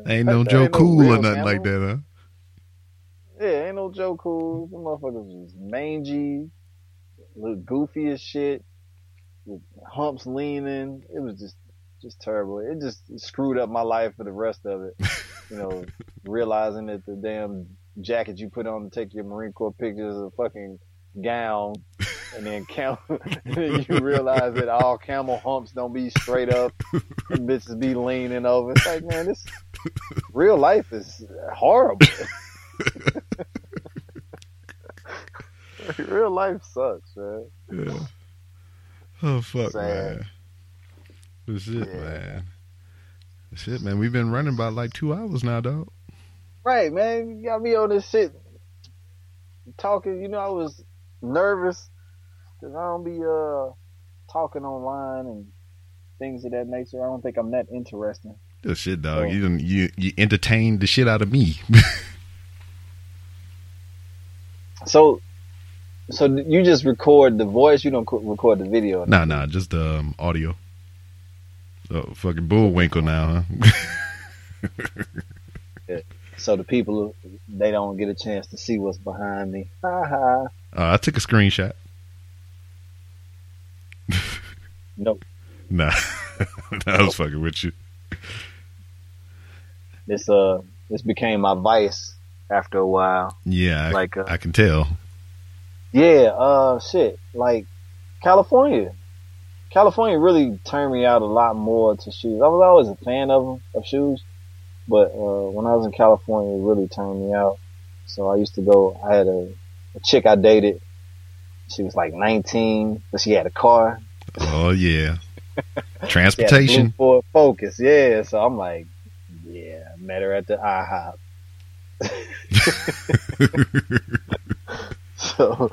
Ain't no (laughs) Joe ain't no Cool or real nothing like that, huh? Yeah, ain't no Joe Cool. The motherfuckers was mangy, look goofy as shit, with humps leaning. It was just, just terrible. It just screwed up my life for the rest of it. You know, (laughs) realizing that the damn jacket you put on to take your Marine Corps pictures is a fucking gown, (laughs) and then cam- (laughs) you realize that all camel humps don't be straight up, and bitches be leaning over. It's like, man, this real life is horrible. (laughs) Real life sucks, man. Yeah. Oh fuck, Sad. man. But shit, Yeah. man. This shit, man. We've been running about like two hours now, dog. Right, man. You got me on this shit talking. You know, I was nervous because I don't be uh talking online and things of that nature. I don't think I'm that interesting. Just shit, dog. Oh. You done, you you entertained the shit out of me. (laughs) So, so you just record the voice. You don't record the video. nah, nah, just um audio. Oh, fucking bullwinkle now, huh? (laughs) So the people they don't get a chance to see what's behind me. Ha ha. Uh, I took a screenshot. Nope. (laughs) Nah, I was fucking with you. This uh, this became my vice after a while. Yeah, I, Like uh, I can tell. Yeah, uh, shit. Like California, California really turned me out a lot more to shoes. I was always a fan of them, of shoes, but uh, when I was in California, it really turned me out. So I used to go. I had a, a chick I dated. She was like 19, but she had a car. Oh yeah, She had a blue transportation. Ford Focus. Yeah, so I'm like, yeah, met her at the IHOP. (laughs) So,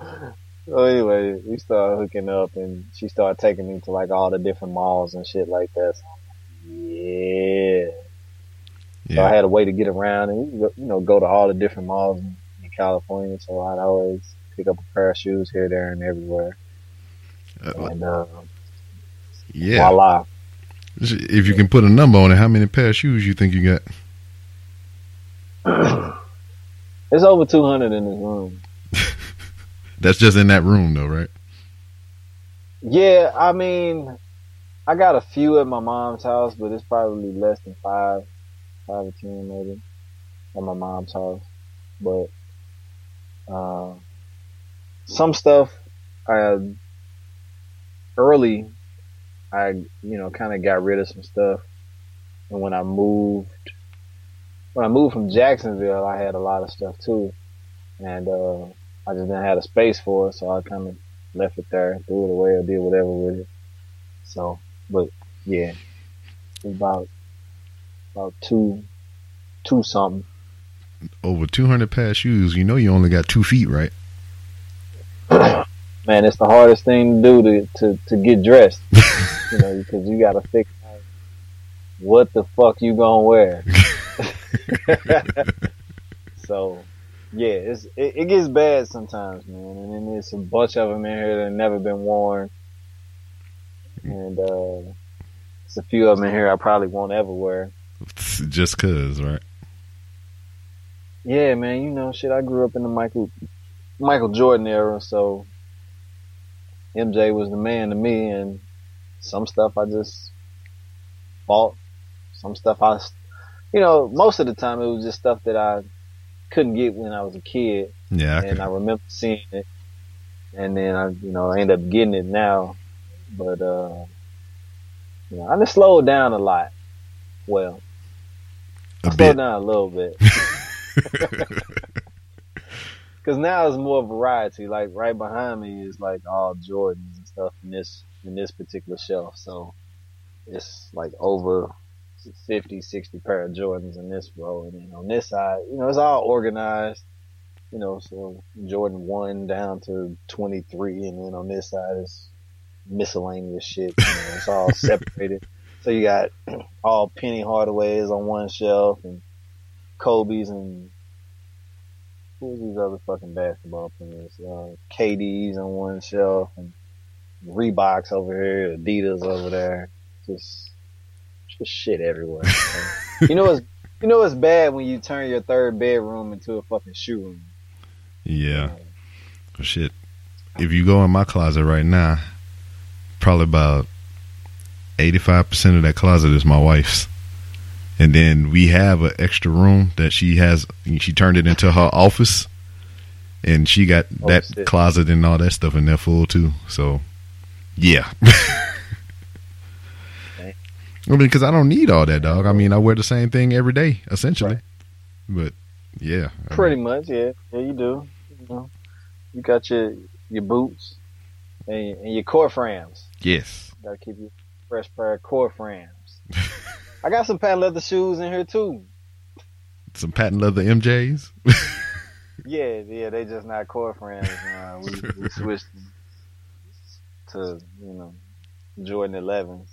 so anyway, we started hooking up, and she started taking me to like all the different malls and shit like that. So I'm like, yeah. So I had a way to get around, and you know, go to all the different malls in, in California. So I'd always pick up a pair of shoes here, there, and everywhere. Uh, And uh, yeah. voila, If you can put a number on it, how many pair of shoes you think you got? (sighs) it's over 200 in this room. (laughs) That's just in that room, though, right? Yeah, I mean, I got a few at my mom's house, but it's probably less than five, five or ten maybe, at my mom's house. But uh, some stuff, I early, I you know kind of got rid of some stuff, and when I moved when I moved from Jacksonville, I had a lot of stuff too, and uh, I just didn't have a space for it, so I kind of left it there, threw it away, or did whatever with it. So, but yeah, about about two two something. Over 200 pair shoes. You know you only got two feet, right? Man, it's the hardest thing to do to to, to get dressed. (laughs) you know, because you got to figure out what the fuck you gonna wear. (laughs) so, yeah, it's it, it gets bad sometimes, man. And then there's a bunch of them in here that have never been worn, and uh, there's a few of them in here I probably won't ever wear. (laughs) Just cause, right? Yeah, man, you know, shit. I grew up in the Michael Michael Jordan era, so MJ was the man to me, and some stuff I just bought. Some stuff I, you know, most of the time it was just stuff that I couldn't get when I was a kid, Yeah. I and could- I remember seeing it, and then I, you know, I end up getting it now, but uh, you know, I just slowed down a lot. Well, a I slowed bit. down a little bit. (laughs) (laughs) Cause now it's more variety. Like right behind me is like all Jordans and stuff in this in this particular shelf. So it's like over 50, 60 pair of Jordans in this row, and then on this side, you know, it's all organized. You know, so Jordan one down to twenty three, and then on this side is miscellaneous shit. You know, it's all (laughs) separated. So you got (clears throat) all Penny Hardaways on one shelf, and Kobe's and who's these other fucking basketball players? Uh, KD's on one shelf and Reeboks over here, Adidas over there. Just, just shit everywhere. (laughs) you know it's, you know it's bad when you turn your third bedroom into a fucking shoe room. yeah. Well, shit. If you go in my closet right now, probably about 85% of that closet is my wife's. And then we have an extra room that she has. She turned it into her office, and she got Oh, that shit. closet and all that stuff in there full too. So, yeah. Okay. (laughs) I mean, because I don't need all that, dog. I mean, I wear the same thing every day, essentially. Right. But yeah, I Pretty mean, much, yeah. Yeah, you do. You know, you got your, your boots and, and your Corfams. yes. Gotta keep your fresh pair of Corfams. (laughs) I got some patent leather shoes in here too. Some patent leather MJs. (laughs) Yeah, yeah, they just not Corfams. now. We, we (laughs) switched to, you know, Jordan 11s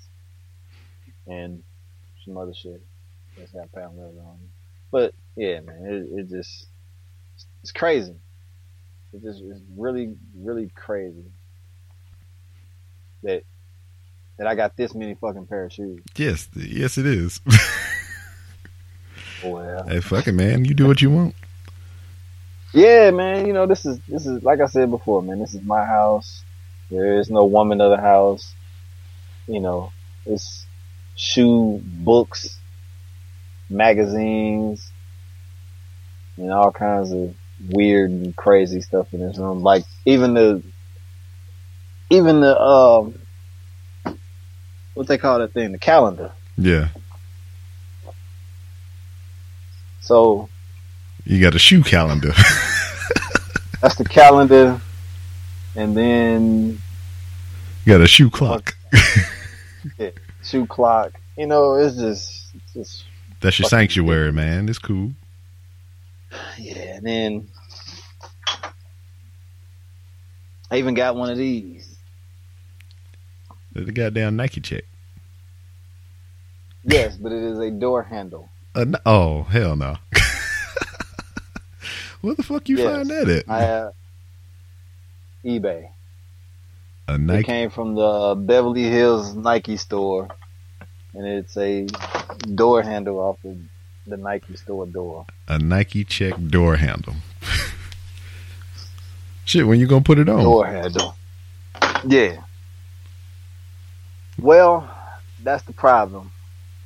and some other shit that's got patent leather on them. But yeah, man, it, it just, it's crazy. It just is really, really crazy that, that I got this many fucking pair of shoes. yes, yes, it is. (laughs) Well, hey, fuck it, man. You do what you want. Yeah, man. You know, this is this is like I said before, man. This is my house. There is no woman of the house. You know, it's shoe, books, magazines, and all kinds of weird and crazy stuff in this room. Like even the even the um what they call that thing, the calendar. Yeah, So you got a shoe calendar. (laughs) that's the calendar, and then you got a shoe clock. (laughs) shoe clock. You know, it's just, it's just That's your sanctuary, man. It's cool. yeah. And then I even got one of these. The goddamn Nike check. Yes, but it is a door handle. Uh, oh hell no. (laughs) Where the fuck you Yes. find that at? I have eBay. a It came from the Beverly Hills Nike store, and it's a door handle off of the Nike store door. A Nike check door handle. (laughs) Shit, when you gonna put it on? Door handle. Yeah. Well, that's the problem.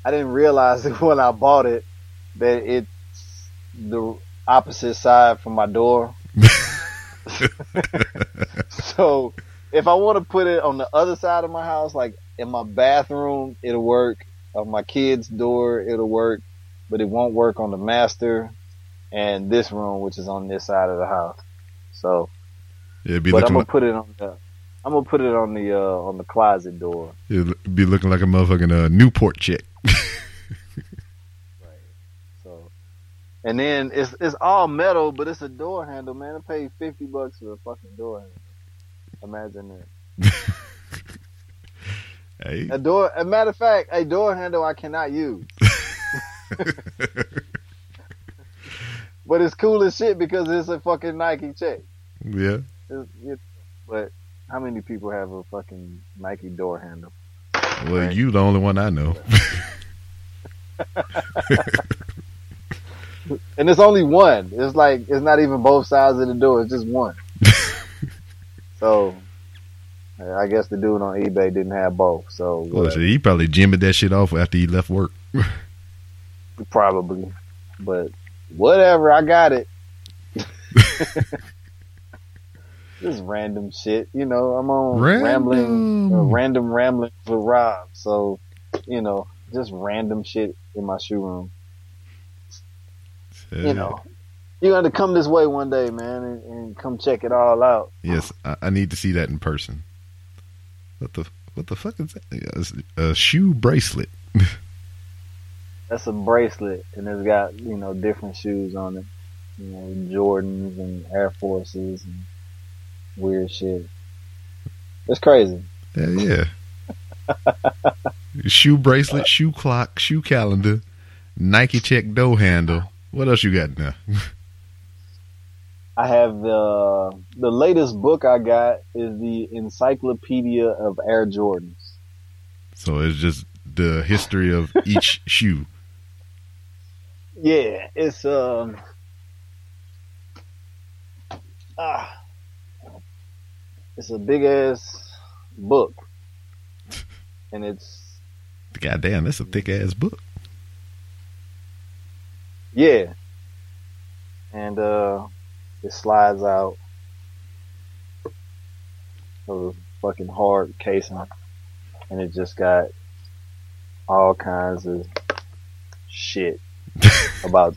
I didn't realize it (laughs) when I bought it that it's the opposite side from my door. (laughs) so if I want to put it on the other side of my house, like in my bathroom, it'll work. On my kid's door, it'll work. but it won't work on the master and this room, which is on this side of the house. So, Yeah, it'd be but I'm gonna like, put it on the, I'm gonna put it on the uh, on the closet door. it'd be looking like a motherfucking uh, Newport chick. (laughs) So, and then it's it's all metal, but it's a door handle, man. I paid fifty bucks for a fucking door handle. Imagine that. (laughs) hey, A door. A matter of fact, a door handle I cannot use, (laughs) but it's cool as shit because it's a fucking Nike check. yeah. It's, but how many people have a fucking Nike door handle? Well, Right. you the only one I know. (laughs) And it's only one. It's like it's not even both sides of the door. It's just one. (laughs) so, I guess the dude on eBay didn't have both. So shit, he probably jimmied that shit off after he left work. probably, but whatever. I got it. (laughs) just random shit. You know, I'm on rambling, uh, Random. random rambling with Rob. So, you know, just random shit in my shoe room. You know, you got to come this way one day, man, and, and come check it all out. Yes, I, I need to see that in person. What the what the fuck is that? A shoe bracelet. (laughs) That's a bracelet, and it's got you know different shoes on it. You know, Jordans and Air Forces and weird shit. It's crazy. Yeah, yeah. (laughs) shoe bracelet, shoe clock, shoe calendar, Nike check dough handle. What else you got now? I have the the latest book I got is the Encyclopedia of Air Jordans. So it's just the history of each (laughs) shoe. Yeah, it's um ah, it's a big ass book, (laughs) and it's Goddamn, that's a thick ass book. yeah, and uh, it slides out of a fucking hard casing, and it just got all kinds of shit (laughs) about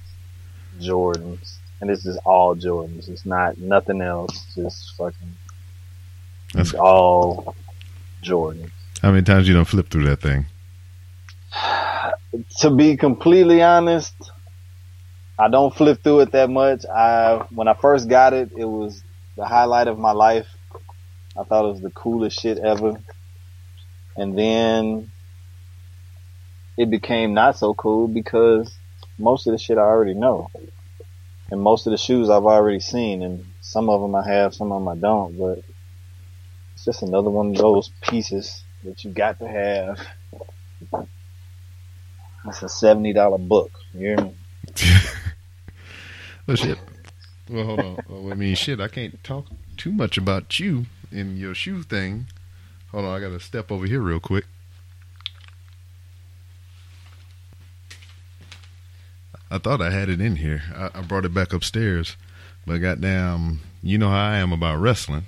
Jordans, and it's just all Jordans. It's not nothing else. Just fucking. That's- It's all Jordan. How many times you don't flip through that thing? (sighs) To be completely honest, I don't flip through it that much. I when I first got it, it was the highlight of my life. I thought it was the coolest shit ever. And then it became not so cool because most of the shit I already know. And most of the shoes I've already seen and some of them I have, some of them I don't, but it's just another one of those pieces that you got to have. That's a seventy dollar book. You hear me? Well, (laughs) oh, shit. Well, hold on. Well, I mean, shit, I can't talk too much about you and your shoe thing. Hold on, I gotta step over here real quick. I thought I had it in here. I, I brought it back upstairs, but goddamn, you know how I am about wrestling.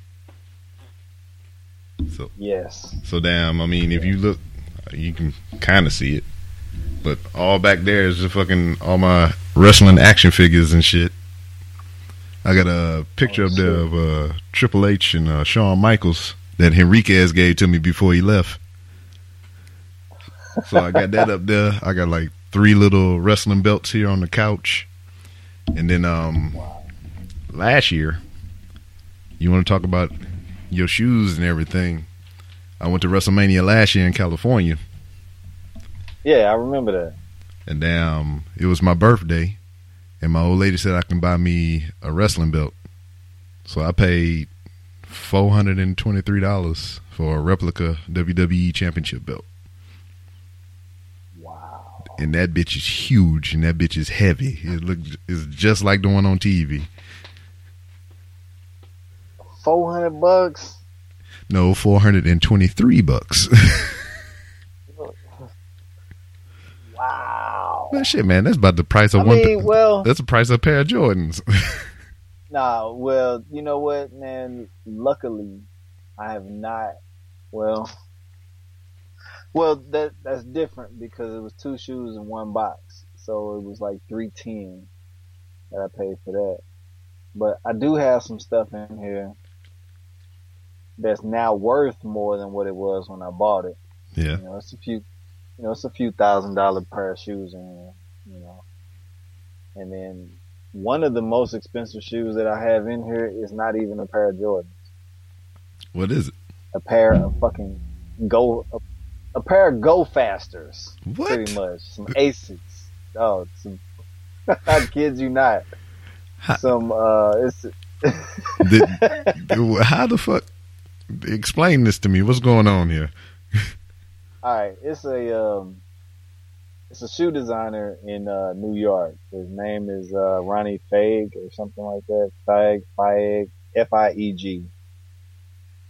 So, Yes. so damn. I mean, if you look, you can kind of see it, but all back there is just fucking all my wrestling action figures and shit. I got a picture Oh, up there of uh, Triple H and uh, Shawn Michaels that Henriquez gave to me before he left. So I got that up there. I got like three little wrestling belts here on the couch, and then um, last year, you want to talk about your shoes and everything? I went to WrestleMania last year in California, Yeah, I remember that. and um, it was my birthday, and my old lady said I can buy me a wrestling belt. So I paid four hundred and twenty three dollars for a replica WWE Championship belt, Wow. and that bitch is huge, and that bitch is heavy. It looks is just like the one on TV. Four hundred bucks. No, four hundred and twenty three bucks. (laughs) Wow. That shit, man, that's about the price of I one. mean, well, that's the price of a pair of Jordans. (laughs) nah. Well, you know what, man? Luckily, I have not. Well, well, that that's different because it was two shoes in one box. so it was like three ten that I paid for that. But I do have some stuff in here that's now worth more than what it was when I bought it. Yeah. You know, it's a few, you know, it's a few thousand dollar pair of shoes in here, you know. And then one of the most expensive shoes that I have in here is not even a pair of Jordans. What is it? A pair of fucking go, a, a pair of Go Fasters, What? pretty much. Some Asics. Oh, some, (laughs) I kid you not. Ha- Some, uh, it's, (laughs) Did- how the fuck? Explain this to me. What's going on here? All right, it's a um, it's a shoe designer in uh, New York. His name is uh, Ronnie Fieg or something like that. Fieg, Fieg, F I E G,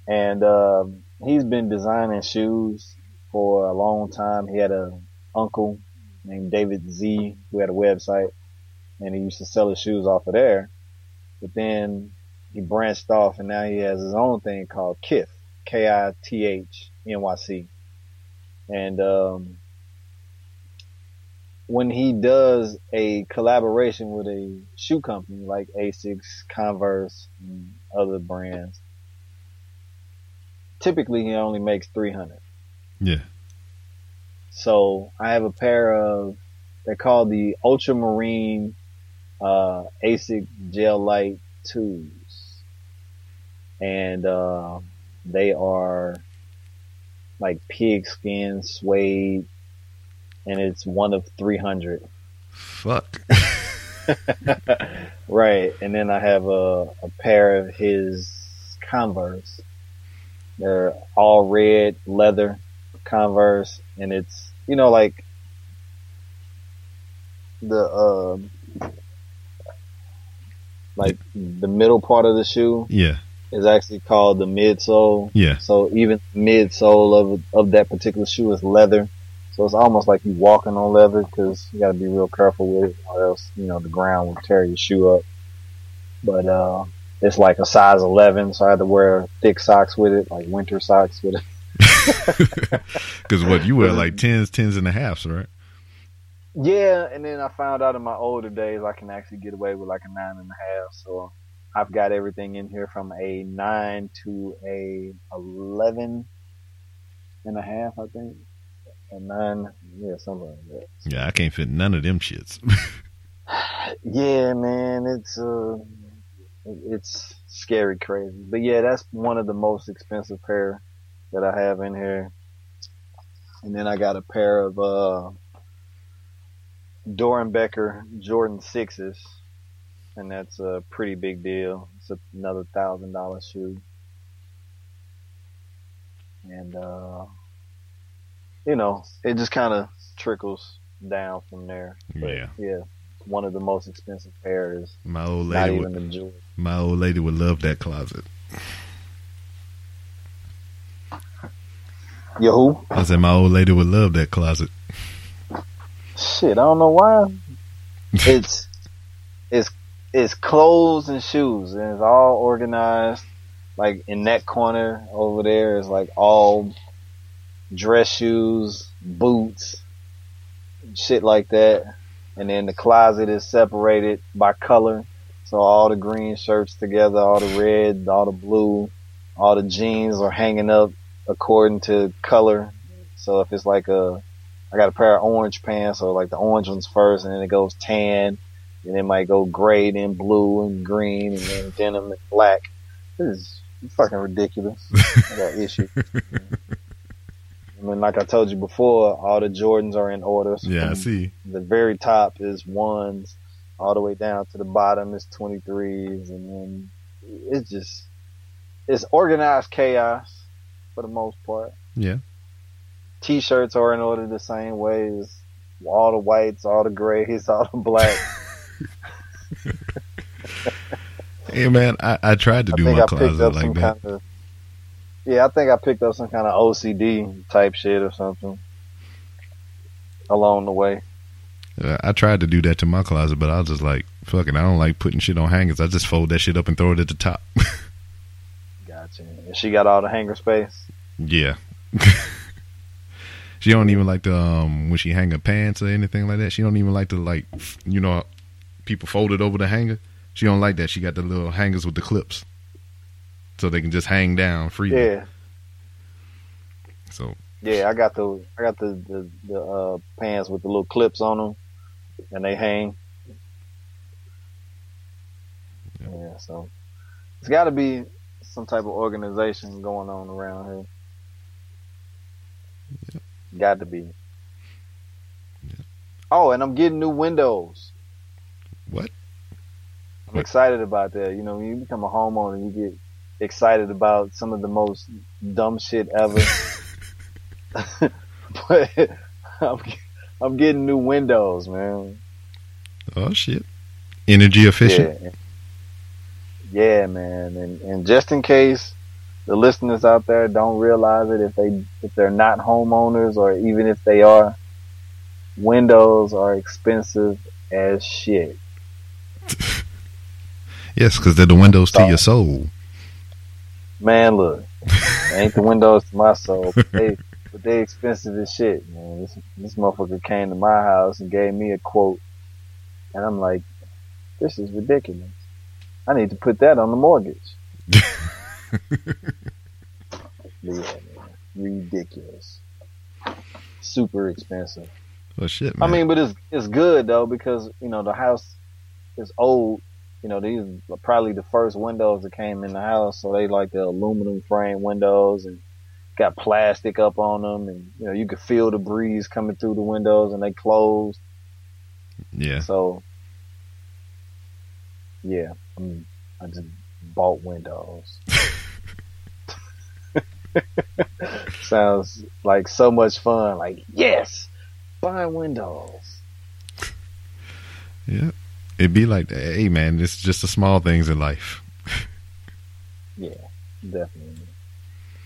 and um, he's been designing shoes for a long time. He had a uncle named David Z who had a website, and he used to sell his shoes off of there. But then he branched off, and now he has his own thing called Kith, K I T H N Y C and um, when he does a collaboration with a shoe company like Asics, Converse, and other brands, typically he only makes 300. Yeah. So I have a pair of, they're called the Ultramarine uh, ASIC Gel-Lyte 2s. And uh, they are like pigskin suede, and it's one of 300. Fuck. (laughs) (laughs) right, and then I have a, a pair of his Converse. They're all red leather Converse, and it's you know like the um like the middle part of the shoe Yeah. Is actually called the midsole. Yeah. So even midsole of of that particular shoe is leather. So it's almost like you walking on leather because you got to be real careful with it, or else you know the ground will tear your shoe up. But uh, it's like a size 11, so I had to wear thick socks with it, like winter socks with it. (laughs) (laughs) Because what you wear like tens, tens and a halves, right? Yeah, and then I found out in my older days I can actually get away with like a nine and a half. So I've got everything in here from a nine to a eleven and a half, I think. A nine, yeah, something like that. Yeah, I can't fit none of them shits. (laughs) Yeah, man, it's uh, it's scary crazy. But yeah, that's one of the most expensive pair that I have in here. And then I got a pair of uh Doernbecher Jordan sixes, and that's a pretty big deal. It's another thousand dollar shoe, and uh, you know, it just kind of trickles down from there. But Yeah. yeah, one of the most expensive pairs. My old Not lady even would, my old lady would love that closet. Yo, who? I said my old lady would love that closet. Shit, I don't know why. (laughs) It's it's it's clothes and shoes, and it's all organized. Like in that corner over there is like all dress shoes, boots, shit like that. And then the closet is separated by color. So all the green shirts together, all the red, all the blue, all the jeans are hanging up according to color. So if it's like a I got a pair of orange pants, so like the orange one's first, and then it goes tan, and it might go gray, then blue and green, and then denim and black. This is fucking ridiculous. (laughs) I got issues. I mean, like I told you before, all the Jordans are in order. So Yeah, I see. The very top is ones, all the way down to the bottom is 23s, and then it's just, it's organized chaos for the most part. Yeah. T-shirts are in order the same way as all the whites, all the grays, (laughs) all the black. (laughs) Hey man, I, I tried to I do my I closet like that. kind of. Yeah, I think I picked up some kind of OCD type shit or something along the way. Uh, I tried to do that to my closet, but I was just like, "Fucking, I don't like putting shit on hangers. I just fold that shit up and throw it at the top. (laughs) Gotcha. And she got all the hanger space. yeah. (laughs) She don't even like to um when she hang her pants or anything like that. She don't even like to like you know people folded over the hanger. She don't like that. She got the little hangers with the clips, so they can just hang down freely. Yeah, So yeah. I got the I got the the, the uh, pants with the little clips on them, and they hang. Yeah, so it's got to be some type of organization going on around here. Yeah. Got to be. Yeah. Oh, and I'm getting new windows. I'm (laughs) excited about that. You know, when you become a homeowner, you get excited about some of the most dumb shit ever. (laughs) (laughs) but I'm, I'm getting new windows, man. Oh shit! Energy efficient. Yeah. Yeah, man. And and just in case the listeners out there don't realize it, if they if they're not homeowners or even if they are, windows are expensive as shit. Yes, because they're the windows to your soul. Man, look, ain't the windows to my soul, but they but they expensive as shit, man. This this motherfucker came to my house and gave me a quote, and I'm like, this is ridiculous. I need to put that on the mortgage. (laughs) Yeah, man, ridiculous, super expensive. Well, shit, man. I mean, but it's it's good though because you know the house is old. You know, these are probably the first windows that came in the house, so they like the aluminum frame windows and got plastic up on them, and you know you could feel the breeze coming through the windows, and they closed. yeah. So, yeah, I, mean, I just bought windows. (laughs) Sounds like so much fun. Like yes, buy windows. Yeah. It'd be like, hey, man, it's just the small things in life. (laughs) Yeah, definitely.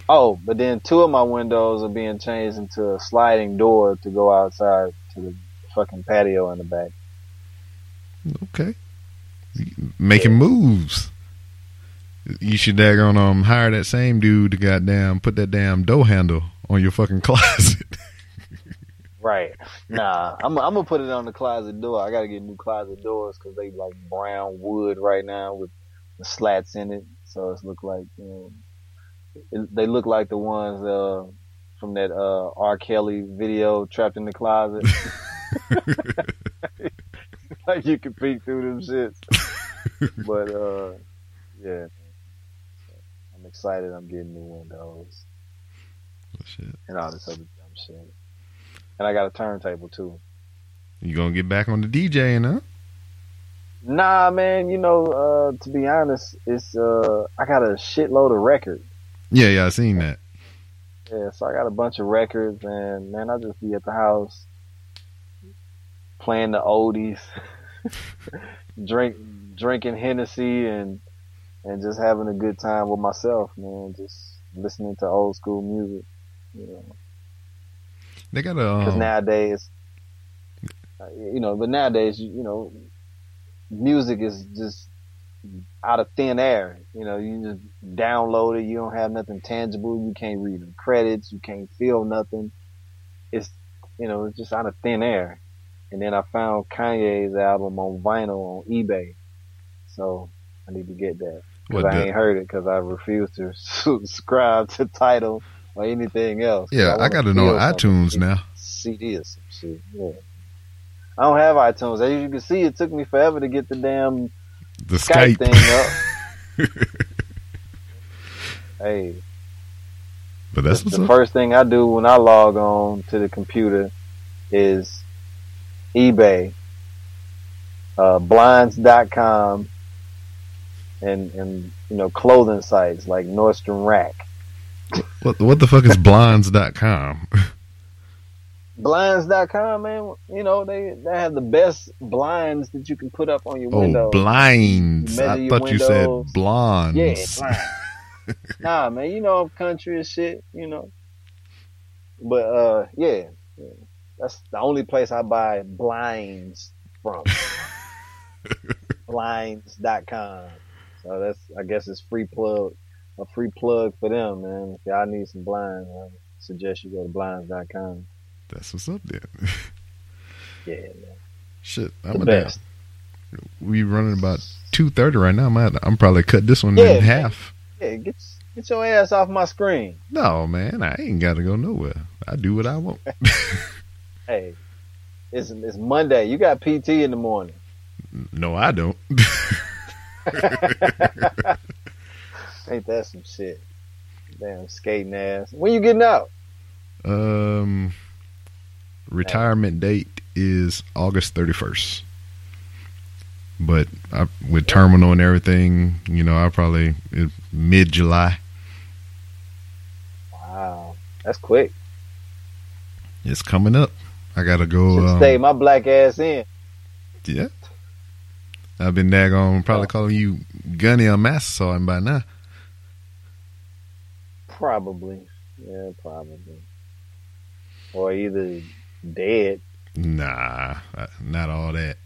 Oh, but then two of my windows are being changed into a sliding door to go outside to the fucking patio in the back. Okay. Making moves. You should daggone um hire that same dude to goddamn put that damn door handle on your fucking (laughs) closet. Right. Nah, I'm I'm gonna put it on the closet door. I gotta get new closet doors because they like brown wood right now with the slats in it. So it's look like you know, it, they look like the ones uh from that uh R. Kelly video, trapped in the closet. (laughs) (laughs) like you can peek through them shits. But uh, yeah. I'm excited. I'm getting new windows Oh, shit. and all this other dumb shit. And I got a turntable too. You gonna get back on the DJing, huh? Nah, man. You know, uh, to be honest, it's uh, I got a shitload of records. Yeah, yeah, I seen that. Yeah, so I got a bunch of records, and man, I just be at the house playing the oldies, (laughs) drink drinking Hennessy, and and just having a good time with myself, man. Just listening to old school music, you know. They got Because um, nowadays, you know, but nowadays, you, know, music is just out of thin air. You know, you just download it. You don't have nothing tangible. You can't read the credits. You can't feel nothing. It's, you know, it's just out of thin air. And then I found Kanye's album on vinyl on eBay. So I need to get that. Cause I ain't heard it because I refuse to (laughs) subscribe to Tidal or anything else. yeah, I, wanna got it on iTunes now. CD or some shit. Yeah. I don't have iTunes. As you can see, it took me forever to get the damn The Skype, Skype, thing up. (laughs) hey, but that's the, what's the up. first thing I do when I log on to the computer is eBay, uh, blinds.com, and and you know clothing sites like Nordstrom Rack. What what the fuck is blinds.com? Blinds.com, man. You know they they have the best blinds that you can put up on your Oh, window. blinds. Measure I thought you said windows. blondes. Yeah, blind. (laughs) nah, man, you know I'm country and shit, you know. But uh, yeah, yeah. that's the only place I buy blinds from. (laughs) Blinds.com. So that's, I guess, it's free plug, a free plug for them, man. If y'all need some blinds, I suggest you go to blinds.com. That's what's up then. (laughs) Yeah, man. Shit, I'm a best. We running about two thirty right now. I'm, I'm probably cut this one Yeah, in half. Yeah, get get your ass off my screen. No, man, I ain't got to go nowhere. I do what I want. (laughs) (laughs) Hey, it's it's Monday. You got PT in the morning. no, I don't. Ain't that some shit? Damn skating ass. When you getting out? um, retirement date is August thirty first. But I, with terminal and everything, you know, I probably mid July. Wow, that's quick. It's coming up. I gotta go. Should Um, stay my black ass in. Yeah. I've been daggone probably Oh. calling you Gunny or Master by now. Probably. Yeah, probably. Or either dead. Nah, uh, not all that.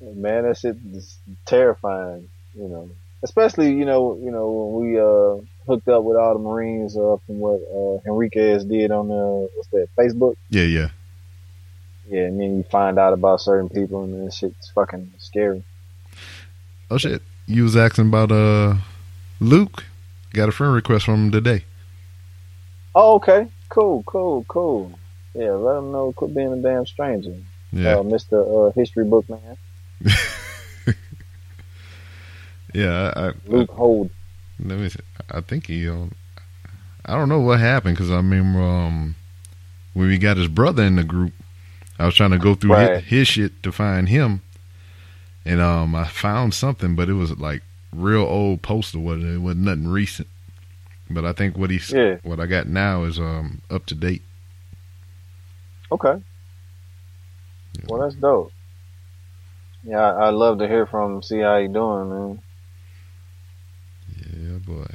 Man, that shit is terrifying, you know. Especially, you know, you know, when we uh hooked up with all the Marines uh from what uh Enriquez did on uh what's that, Facebook? Yeah, yeah. Yeah, and then you find out about certain people and that shit's fucking scary. Oh shit. You was asking about uh Luke. Got a friend request from him today. Oh, okay. Cool, cool, cool. Yeah, let him know quit being a damn stranger. Yeah. Uh, Mr. Uh, History Book Man. (laughs) yeah, I, I, Luke Hold. let me see. I think he um, I don't know what happened cuz I remember um when we got his brother in the group, I was trying to go through Right. his, his shit to find him. And um I found something but it was like real old poster was it wasn't nothing recent. But I think what he's Yeah. what I got now is um up to date. Okay. Well, that's dope. Yeah, I, I love to hear from him, see how he doing, man. Yeah, boy.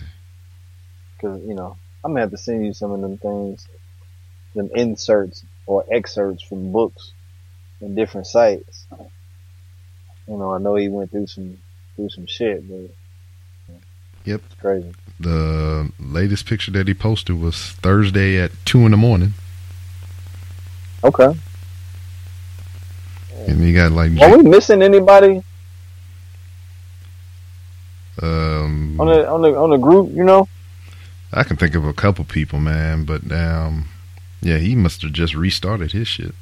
Cause, you know, I'm gonna have to send you some of them things, them inserts or excerpts from books and different sites. You know, I know he went through some, through some shit, but. Yep. It's crazy. The latest picture that he posted was Thursday at two in the morning, Okay. and he got like Are we missing anybody um on the, on the, on the group, you know? I can think of a couple people, man, but um yeah, he must have just restarted his shit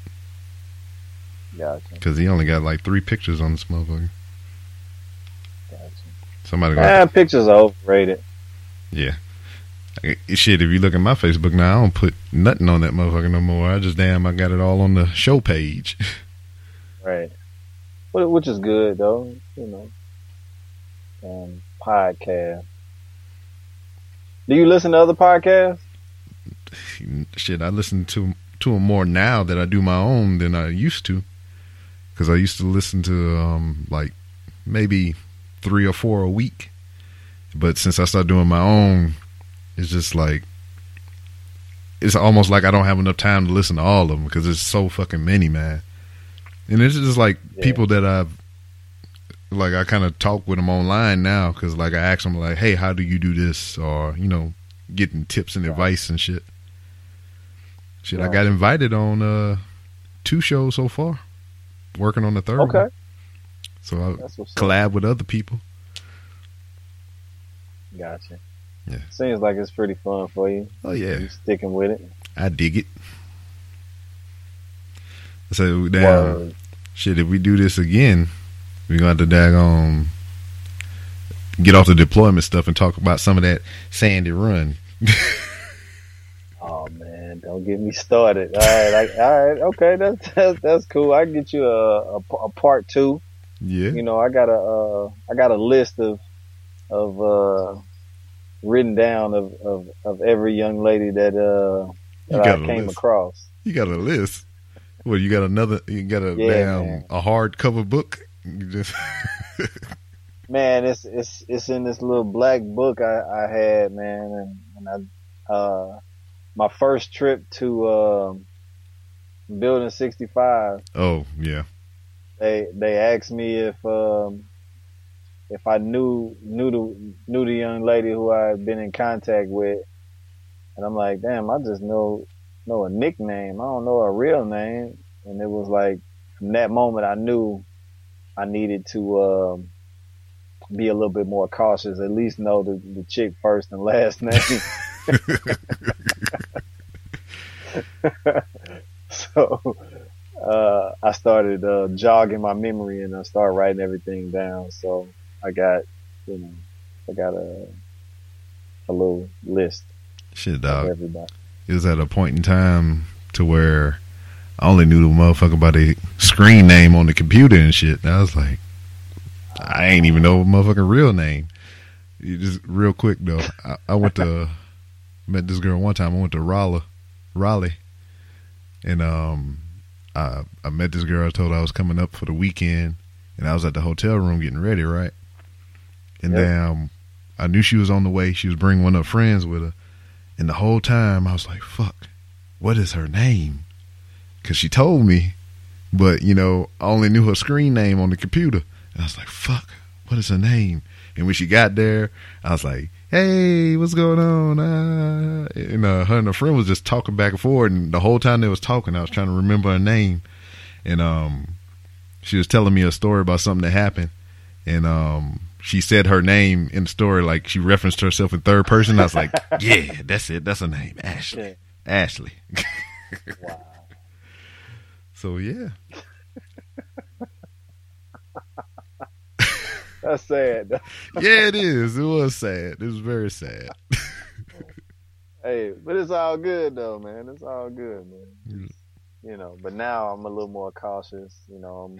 Gotcha, because he only got like three pictures on this motherfucker. gotcha. Somebody got Ah, pictures are overrated. yeah. Shit, if you look at my Facebook now, I don't put nothing on that motherfucker no more. I just damn, I got it all on the show page. (laughs) Right. Wh- Which is good though, you know. Um, podcast. Do you listen to other podcasts? shit, I listen to to them more now that I do my own than I used to. Because I used to listen to um like maybe three or four a week, but since I started doing my own, it's just like it's almost like I don't have enough time to listen to all of them because there's so fucking many, man. And it's just like Yeah. people that I've like I kind of talk with them online now because like I ask them like, hey, how do you do this, or you know, getting tips and Right. advice and shit. Shit, I got invited on uh two shows so far. Working on the third. Okay, one. So I up. collab with other people. Gotcha. Yeah. Seems like it's pretty fun for you. Oh yeah, You sticking with it. I dig it. So damn Word. shit, if we do this again, we're gonna have to daggone get off the deployment stuff and talk about some of that Sandy Run. (laughs) Don't get me started. All right, like, all right, okay, that's (laughs) that's, that's cool. I get you a, a, a part two. Yeah. You know, I got a uh, I got a list of of uh, written down of, of, of every young lady that uh that I came list. across. You got a list. Well, you got another you got a Yeah, damn man. a hardcover book. You just (laughs) Man, it's it's it's in this little black book I, I had, man, and, and I uh my first trip to um building Oh yeah. they they asked me if um if I knew knew the knew the young lady who I had been in contact with And I'm like, damn, I just know know a nickname. I don't know a real name. And it was like from that moment I knew I needed to um, be a little bit more cautious. At least know the, the chick first and last (laughs) name. So uh, I started uh, jogging my memory and I started writing everything down. So I got, you know, I got a a little list Shit, of dog. everybody. It was at a point in time to where I only knew the motherfucker by the screen name on the computer and shit. And I was like, I ain't even know a motherfucking real name. You just real quick though, I, I went to met this girl one time. I went to Raleigh, Raleigh, and um, I I met this girl. I told her I was coming up for the weekend, and I was at the hotel room getting ready, right? And Yep. then um, I knew she was on the way. She was bringing one of her friends with her, and the whole time I was like, "Fuck, what is her name?" Because she told me, but you know, I only knew her screen name on the computer, and I was like, "Fuck, what is her name?" And when she got there, I was like, "Hey, what's going on?" Uh, and uh, her and her friend was just talking back and forth, and the whole time they was talking, I was trying to remember her name, and um, she was telling me a story about something that happened, and um, she said her name in the story like she referenced herself in third person. I was like, (laughs) "Yeah, that's it. That's her name, Ashley. Yeah. Ashley." (laughs) Wow. So yeah, (laughs) That's sad. yeah, it is. It was sad. It was very sad. (laughs) Hey, but it's all good though, man. It's all good, man. Mm. You know, but now I'm a little more cautious. You know, I'm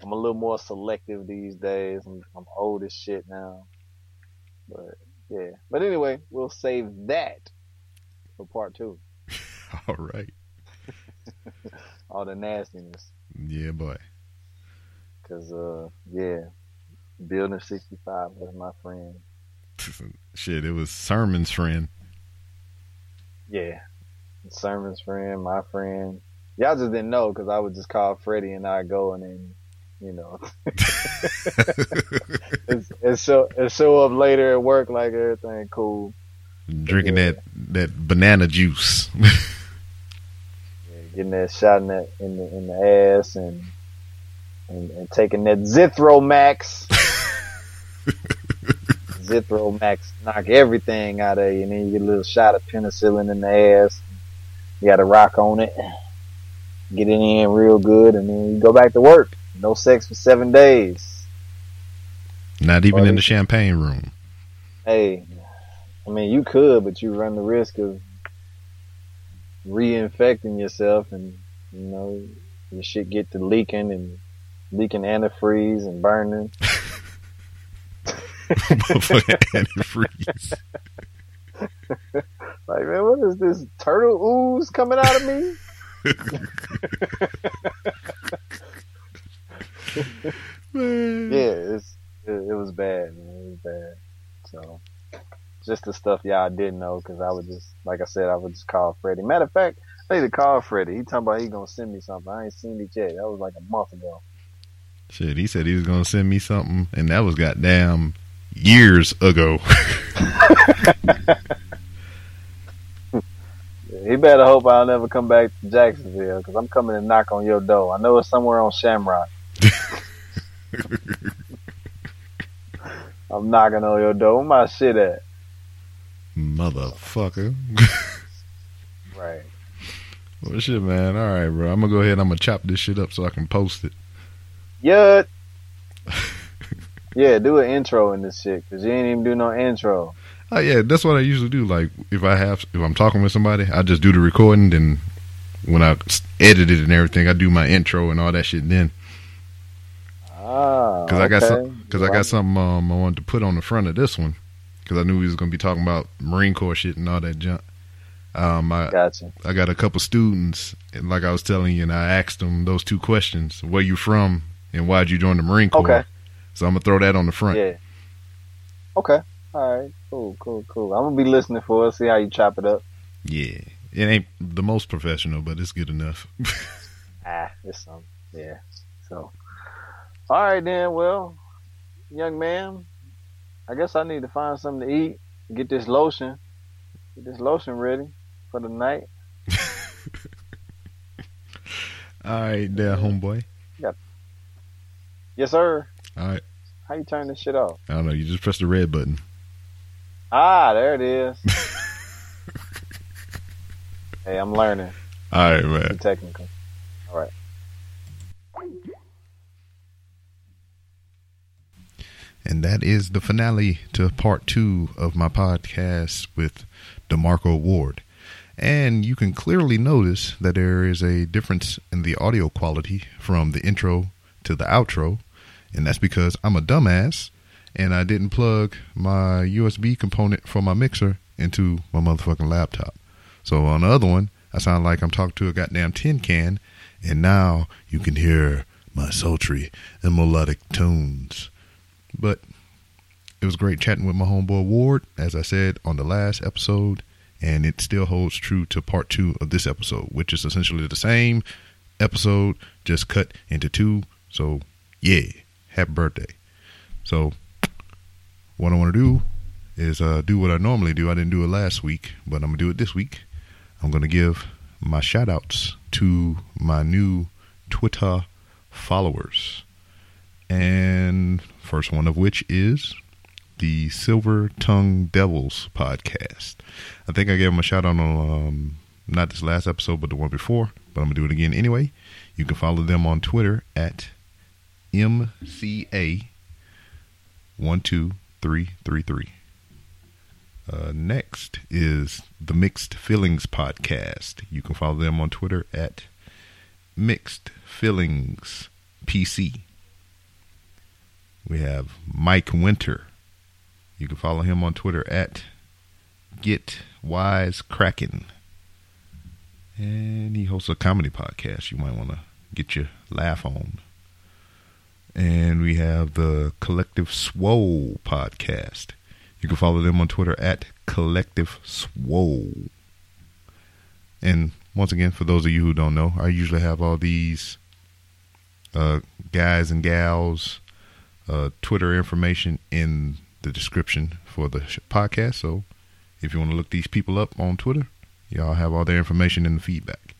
I'm a little more selective these days. I'm I'm old as shit now. But yeah. But anyway, we'll save that for part two. (laughs) All right. All the nastiness, Yeah, boy. cause uh, yeah, Building 65 was my friend. (laughs) Shit, it was Sermon's friend. Yeah, Sermon's friend, my friend. Y'all just didn't know because I would just call Freddie and I go and then, you know, (laughs) (laughs) and, and show and show up later at work like everything cool. Drinking Yeah. that that banana juice. Yeah, getting that shot in the in the in the ass and and, and taking that Zithromax. (laughs) Zithromax knock everything out of you, and then you get a little shot of penicillin in the ass. You got to rock on it, get it in real good, and then you go back to work. No sex for seven days. Not even in the champagne room. Hey, I mean you could, but you run the risk of reinfecting yourself, and you know your shit get to leaking and leaking antifreeze and burning. (laughs) (laughs) Motherfucking antifreeze. Like, man, what is this turtle ooze coming out of me? Man. Yeah, it's it, it was bad, man. It was bad. So, just the stuff y'all didn't know, because I would just, like I said, I would just call Freddie. Matter of fact, I need to call Freddie. He talking about he gonna send me something. I ain't seen it yet. That was like a month ago. Shit, he said he was gonna send me something, and that was goddamn years ago. (laughs) He better hope I'll never come back to Jacksonville, because I'm coming to knock on your door. I know it's somewhere on Shamrock. (laughs) I'm knocking on your door. Where my shit at? Motherfucker. (laughs) Right. well, shit, man. All right, bro. I'm gonna go ahead. And I'm gonna chop this shit up so I can post it. Yeah. Yeah, do an intro in this shit, because you ain't even do no intro. Oh yeah, that's what I usually do. Like if I have, if I'm talking with somebody, I just do the recording. Then when I edit it and everything, I do my intro and all that shit. Then Ah, because I got okay. some, because I got something um, I wanted to put on the front of this one because I knew we was gonna be talking about Marine Corps shit and all that junk. Um, I Gotcha. I got a couple students, and like I was telling you, and I asked them those two questions: Where you from, and why'd you join the Marine Corps? Okay. So I'm gonna throw that on the front. Yeah. Okay. All right. Cool. Cool. Cool. I'm gonna be listening for it. See how you chop it up. Yeah, it ain't the most professional, but it's good enough. (laughs) Ah, it's some. Yeah. So. All right then. Well, young man, I guess I need to find something to eat. Get this lotion. Get this lotion ready for the night. (laughs) All right, there, homeboy. Yeah. Yes, sir. All right. How you turn this shit off? I don't know. You just press the red button. Ah, there it is. (laughs) hey, I'm learning. All right, Be man. technical. All right. And that is the finale to part two of my podcast with DeMarco Ward. And you can clearly notice that there is a difference in the audio quality from the intro to the outro. And that's because I'm a dumbass and I didn't plug my USB component for my mixer into my motherfucking laptop. So on the other one, I sound like I'm talking to a goddamn tin can. And now you can hear my sultry and melodic tones. But it was great chatting with my homeboy Ward, as I said on the last episode, and it still holds true to part two of this episode, which is essentially the same episode, just cut into two. So, yeah, happy birthday. So, what I want to do is uh, do what I normally do. I didn't do it last week, but I'm going to do it this week. I'm going to give my shout outs to my new Twitter followers. And first one of which is the Silver Tongue Devils podcast. I think I gave them a shout out on um, not this last episode, but the one before. But I'm gonna do it again anyway. You can follow them on Twitter at MCA one two three three three. Uh, next is the Mixed Feelings podcast. You can follow them on Twitter at Mixed Feelings PC. We have Mike Winter. You can follow him on Twitter at Get Wise Kraken. And he hosts a comedy podcast you might want to get your laugh on. And we have the Collective Swole podcast. You can follow them on Twitter at Collective Swole. And once again, for those of you who don't know, I usually have all these uh, guys and gals uh, Twitter information in the description for the podcast. So if you want to look these people up on Twitter, y'all have all their information in the feedback.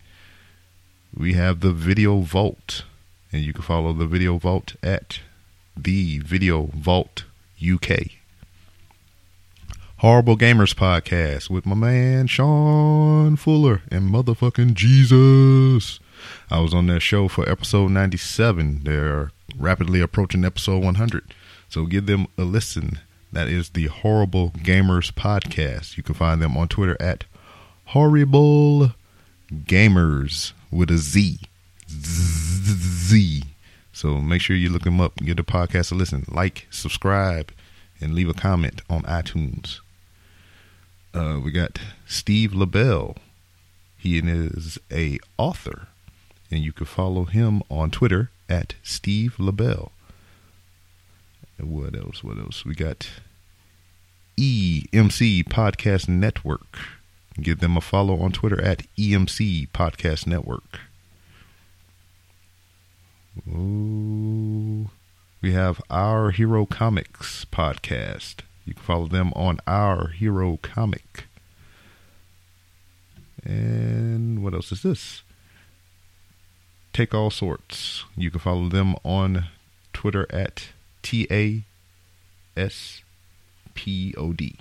We have the Video Vault, and you can follow the Video Vault at the Video Vault UK. Horrible Gamers Podcast with my man Sean Fuller and motherfucking Jesus. I was on their show for episode 97. They're rapidly approaching episode 100. So give them a listen. That is the Horrible Gamers Podcast. You can find them on Twitter at Horrible Gamers with a Z. Z. So make sure you look them up, give the podcast a listen, like, subscribe, and leave a comment on iTunes. Uh, we got Steve LaBelle. He is a author, and you can follow him on Twitter at Steve LaBelle. And what else? What else? We got EMC Podcast Network. Give them a follow on Twitter at EMC Podcast Network. Ooh. We have Our Hero Comics podcast. You can follow them on Our Hero Comic. And what else is this? Take All Sorts. You can follow them on Twitter at T A S P O D.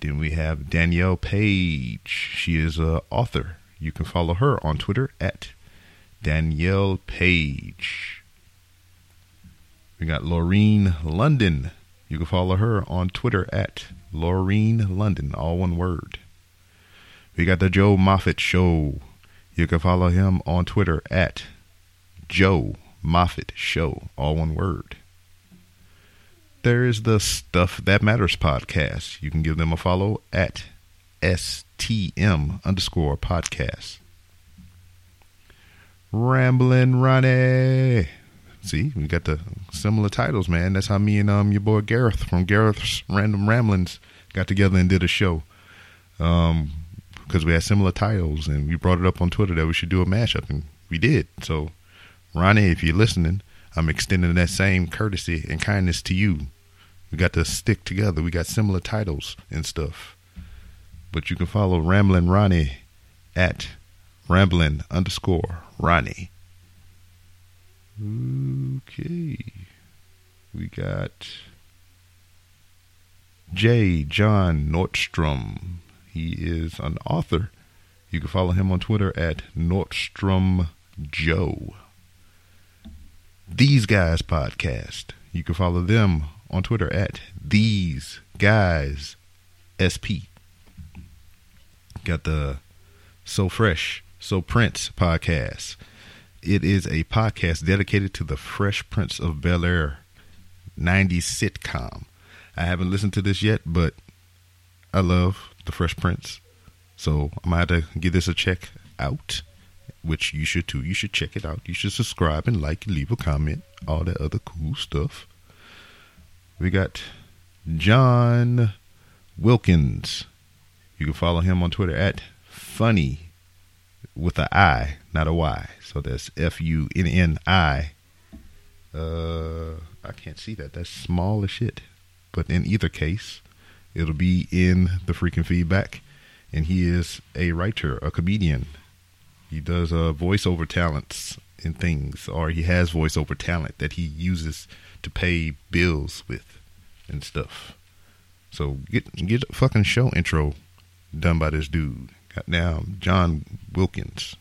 Then we have Danielle Page. She is a author. You can follow her on Twitter at Danielle Page. We got Laureen London. You can follow her on Twitter at Laureen London, all one word. We got the Joe Moffat Show. You can follow him on Twitter at Joe Moffat Show, all one word. There is the Stuff That Matters podcast. You can give them a follow at STM underscore podcast. Ramblin' Ronnie. See, we got the similar titles, man. That's how me and um your boy Gareth from Gareth's Random Ramblings got together and did a show. Um, because we had similar titles, and we brought it up on Twitter that we should do a mashup, and we did. So, Ronnie, if you're listening, I'm extending that same courtesy and kindness to you. We got to stick together. We got similar titles and stuff. but you can follow Ramblin' Ronnie at Ramblin' underscore Ronnie. Okay. We got J. John Nordstrom. He is an author. You can follow him on Twitter at Nordstrom Joe. These Guys Podcast. You can follow them on Twitter at These Guys SP. Got the So Fresh, So Prince podcast. It is a podcast dedicated to the Fresh Prince of Bel Air 90s sitcom. I haven't listened to this yet, but I love the Fresh Prince. So I might have to give this a check out, which you should too. You should check it out. You should subscribe and like and leave a comment, all that other cool stuff. We got John Wilkins. You can follow him on Twitter at funny with a I, not a Y. So that's F U N N I. Uh, I can't see that. That's small as shit. But in either case, it'll be in the freaking feedback. And he is a writer, a comedian. He does uh, voiceover talents and things, or he has voiceover talent that he uses to pay bills with and stuff. So get get a fucking show intro done by this dude. Got now John Wilkins,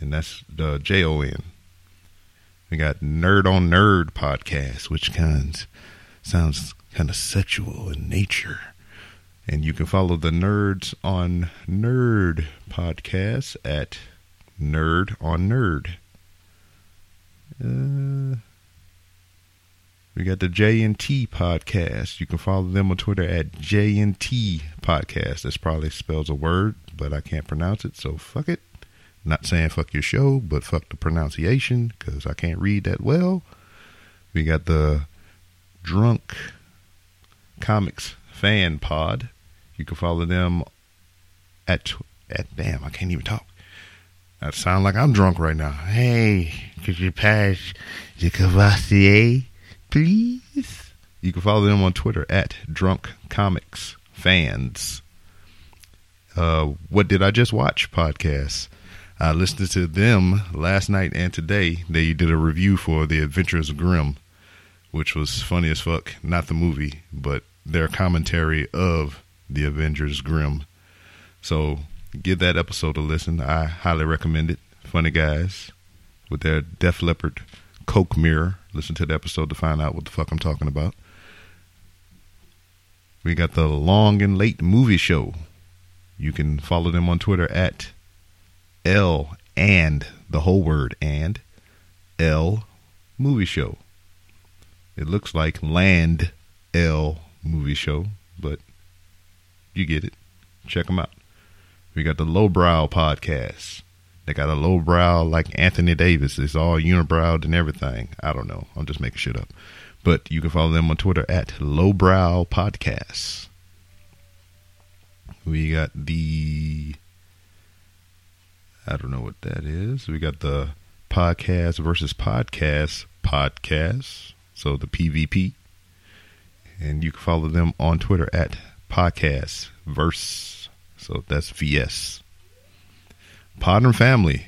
and that's the J O N. We got Nerd on Nerd podcast, which kind sounds kind of sexual in nature. And you can follow the Nerds on Nerd podcast at Nerd on Nerd. Uh, we got the J&T podcast. You can follow them on Twitter at J&T podcast. That's probably spells a word, but I can't pronounce it, so fuck it. Not saying fuck your show, but fuck the pronunciation because I can't read that well. We got the Drunk Comics Fan Pod. You can follow them at at damn, I can't even talk. I sound like I'm drunk right now. Hey, could you pass the Courvoisier, please? You can follow them on Twitter at Drunk Comics Fans. Uh, what did I just watch? Podcast. I listened to them last night and today. They did a review for The Adventures of Grimm, which was funny as fuck. Not the movie, but their commentary of The Avengers Grimm. So give that episode a listen. I highly recommend it. Funny guys with their Def Leppard Coke mirror. Listen to the episode to find out what the fuck I'm talking about. We got the Long and Late Movie Show. You can follow them on Twitter at L and the whole word and L Movie Show. It looks like Land L Movie Show, but you get it. Check them out. We got the Lowbrow podcast. They got a low brow like Anthony Davis. It's all unibrowed and everything. I don't know. I'm just making shit up. But you can follow them on Twitter at Lowbrow Podcasts. We got the I don't know what that is. We got the podcast versus podcast podcast. So the PVP. And you can follow them on Twitter at podcast verse. So that's VS. Podern Family.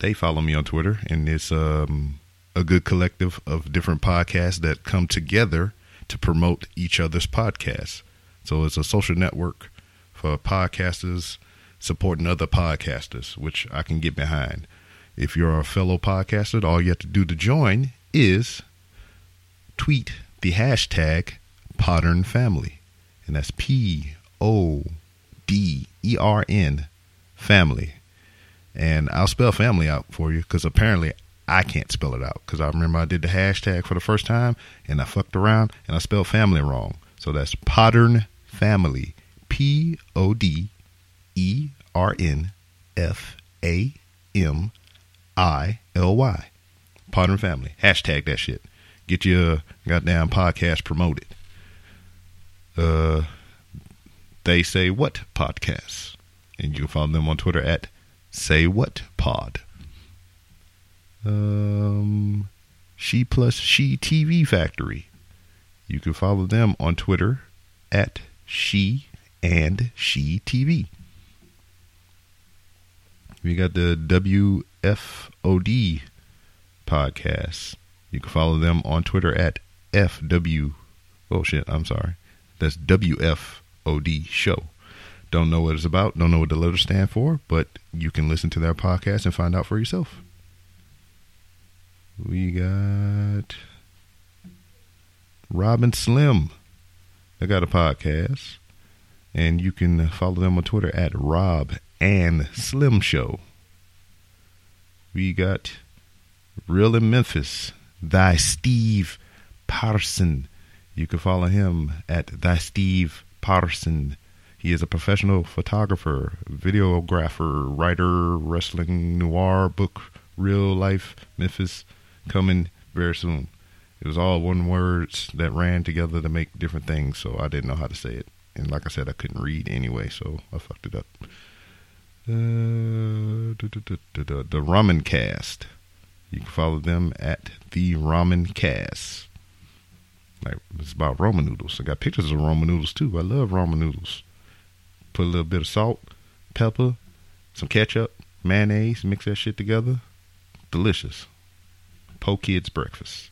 They follow me on Twitter, and it's um, a good collective of different podcasts that come together to promote each other's podcasts. So it's a social network for podcasters supporting other podcasters, which I can get behind. If you're a fellow podcaster, all you have to do to join is tweet the hashtag Podern Family, and that's P O D E R N family. And I'll spell family out for you because apparently I can't spell it out because I remember I did the hashtag for the first time and I fucked around and I spelled family wrong. So that's Podern Family. P O D E R N F A M I L Y. Podern Family. Hashtag that shit. Get your goddamn podcast promoted. Uh, they say what podcasts, and you can follow them on Twitter at Say What Pod. Um, She Plus She TV Factory. You can follow them on Twitter at She and She TV. We got the WFOD podcast. You can follow them on Twitter at FW. Oh shit, I'm sorry. That's WFOD show. Don't know what it's about, don't know what the letters stand for, but you can listen to their podcast and find out for yourself. We got Robin Slim. They got a podcast. And you can follow them on Twitter at Rob and Slim Show. We got Real in Memphis, Thy Steve Parson. You can follow him at Thy Steve Parson. He is a professional photographer, videographer, writer, wrestling noir book, real life Memphis coming very soon. It was all one words that ran together to make different things, so I didn't know how to say it. And like I said, I couldn't read anyway, so I fucked it up. Uh, the Ramen Cast. You can follow them at the Ramen Cast. Like it's about ramen noodles. I got pictures of ramen noodles too. I love ramen noodles. Put a little bit of salt, pepper, some ketchup, mayonnaise, mix that shit together. Delicious. Po kids breakfast.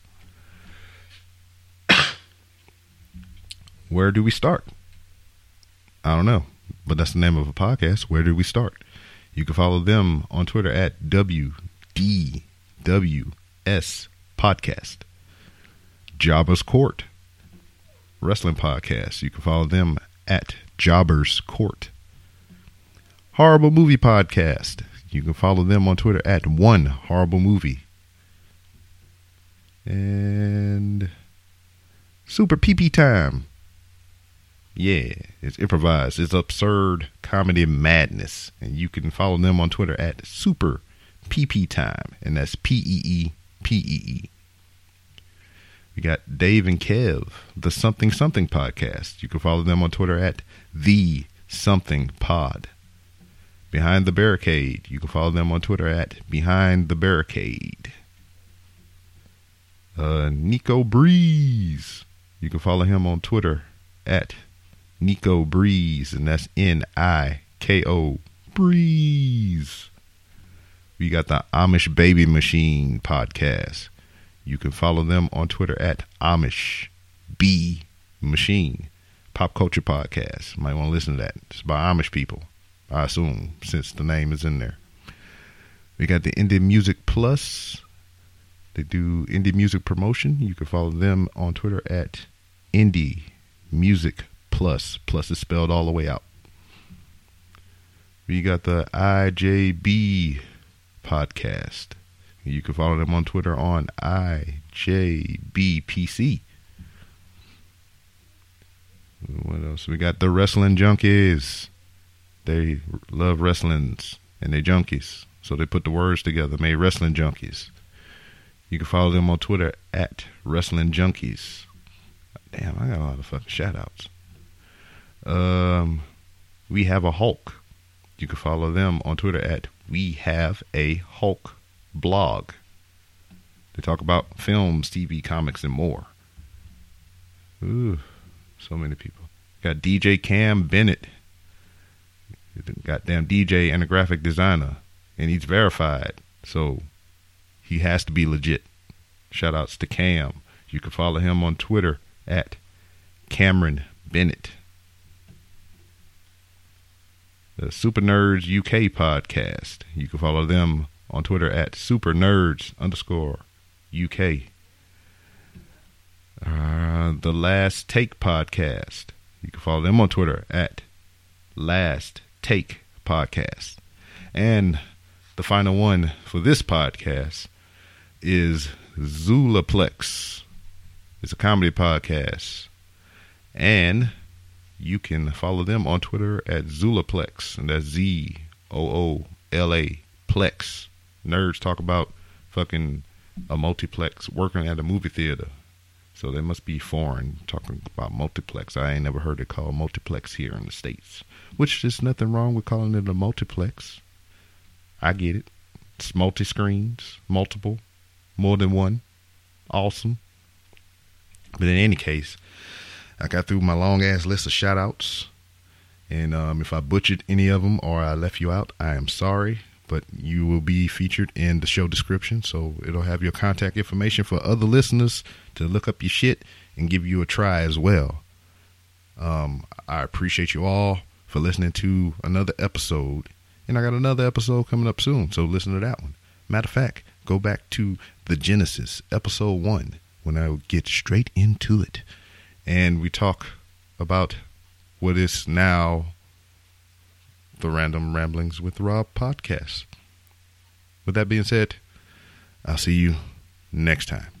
(coughs) Where do we start? I don't know, but that's the name of a podcast. Where do we start? You can follow them on Twitter at WDWS Podcast. Jobbers Court Wrestling Podcast. You can follow them at Jobbers Court. Horrible Movie Podcast. You can follow them on Twitter at One Horrible Movie. And Super PP Time. Yeah, it's improvised. It's absurd comedy madness. And you can follow them on Twitter at Super PP Time. And that's P E E P E E. We got Dave and Kev, the Something Something Podcast. You can follow them on Twitter at The Something Pod. Behind the Barricade. You can follow them on Twitter at Behind the Barricade. Uh, Niko Breeze. You can follow him on Twitter at Niko Breeze, and that's N I K O Breeze. We got the Amish Baby Machine podcast. You can follow them on Twitter at Amish B Machine Pop Culture Podcast. Might want to listen to that. It's by Amish people, I assume, since the name is in there. We got the Indie Music Plus. They do indie music promotion. You can follow them on Twitter at Indie Music Plus. Plus is spelled all the way out. We got the IJB podcast. You can follow them on Twitter on IJBPC. What else? We got the Wrestling Junkies. They love wrestlings and they junkies. So they put the words together, made Wrestling Junkies. You can follow them on Twitter at Wrestling Junkies. Damn, I got a lot of fucking shout outs. Um, we have a Hulk. You can follow them on Twitter at We Have a Hulk blog. They talk about films, TV, comics, and more. Ooh, so many people. Got DJ Cam Bennett. Goddamn DJ and a graphic designer. And he's verified. So he has to be legit. Shout outs to Cam. You can follow him on Twitter at Cameron Bennett. The Super Nerds UK podcast. You can follow them on Twitter at Super Nerds underscore UK. Uh, the Last Take podcast. You can follow them on Twitter at Last Take Podcast. And the final one for this podcast is Zoolaplex. It's a comedy podcast. And you can follow them on Twitter at Zoolaplex. And that's Z O O L A Plex. Nerds talk about fucking a multiplex working at a movie theater. So they must be foreign talking about multiplex. I ain't never heard it called multiplex here in the States. Which there's nothing wrong with calling it a multiplex. I get it. It's multi screens, multiple, more than one. Awesome. But in any case, I got through my long ass list of shout outs. And um, if I butchered any of them or I left you out, I am sorry. But you will be featured in the show description, so it'll have your contact information for other listeners to look up your shit and give you a try as well. Um, I appreciate you all for listening to another episode. And I got another episode coming up soon, so listen to that one. Matter of fact, go back to the Genesis, episode one, when I get straight into it. And we talk about what is now the Random Ramblings with Rob podcast. With that being said, I'll see you next time.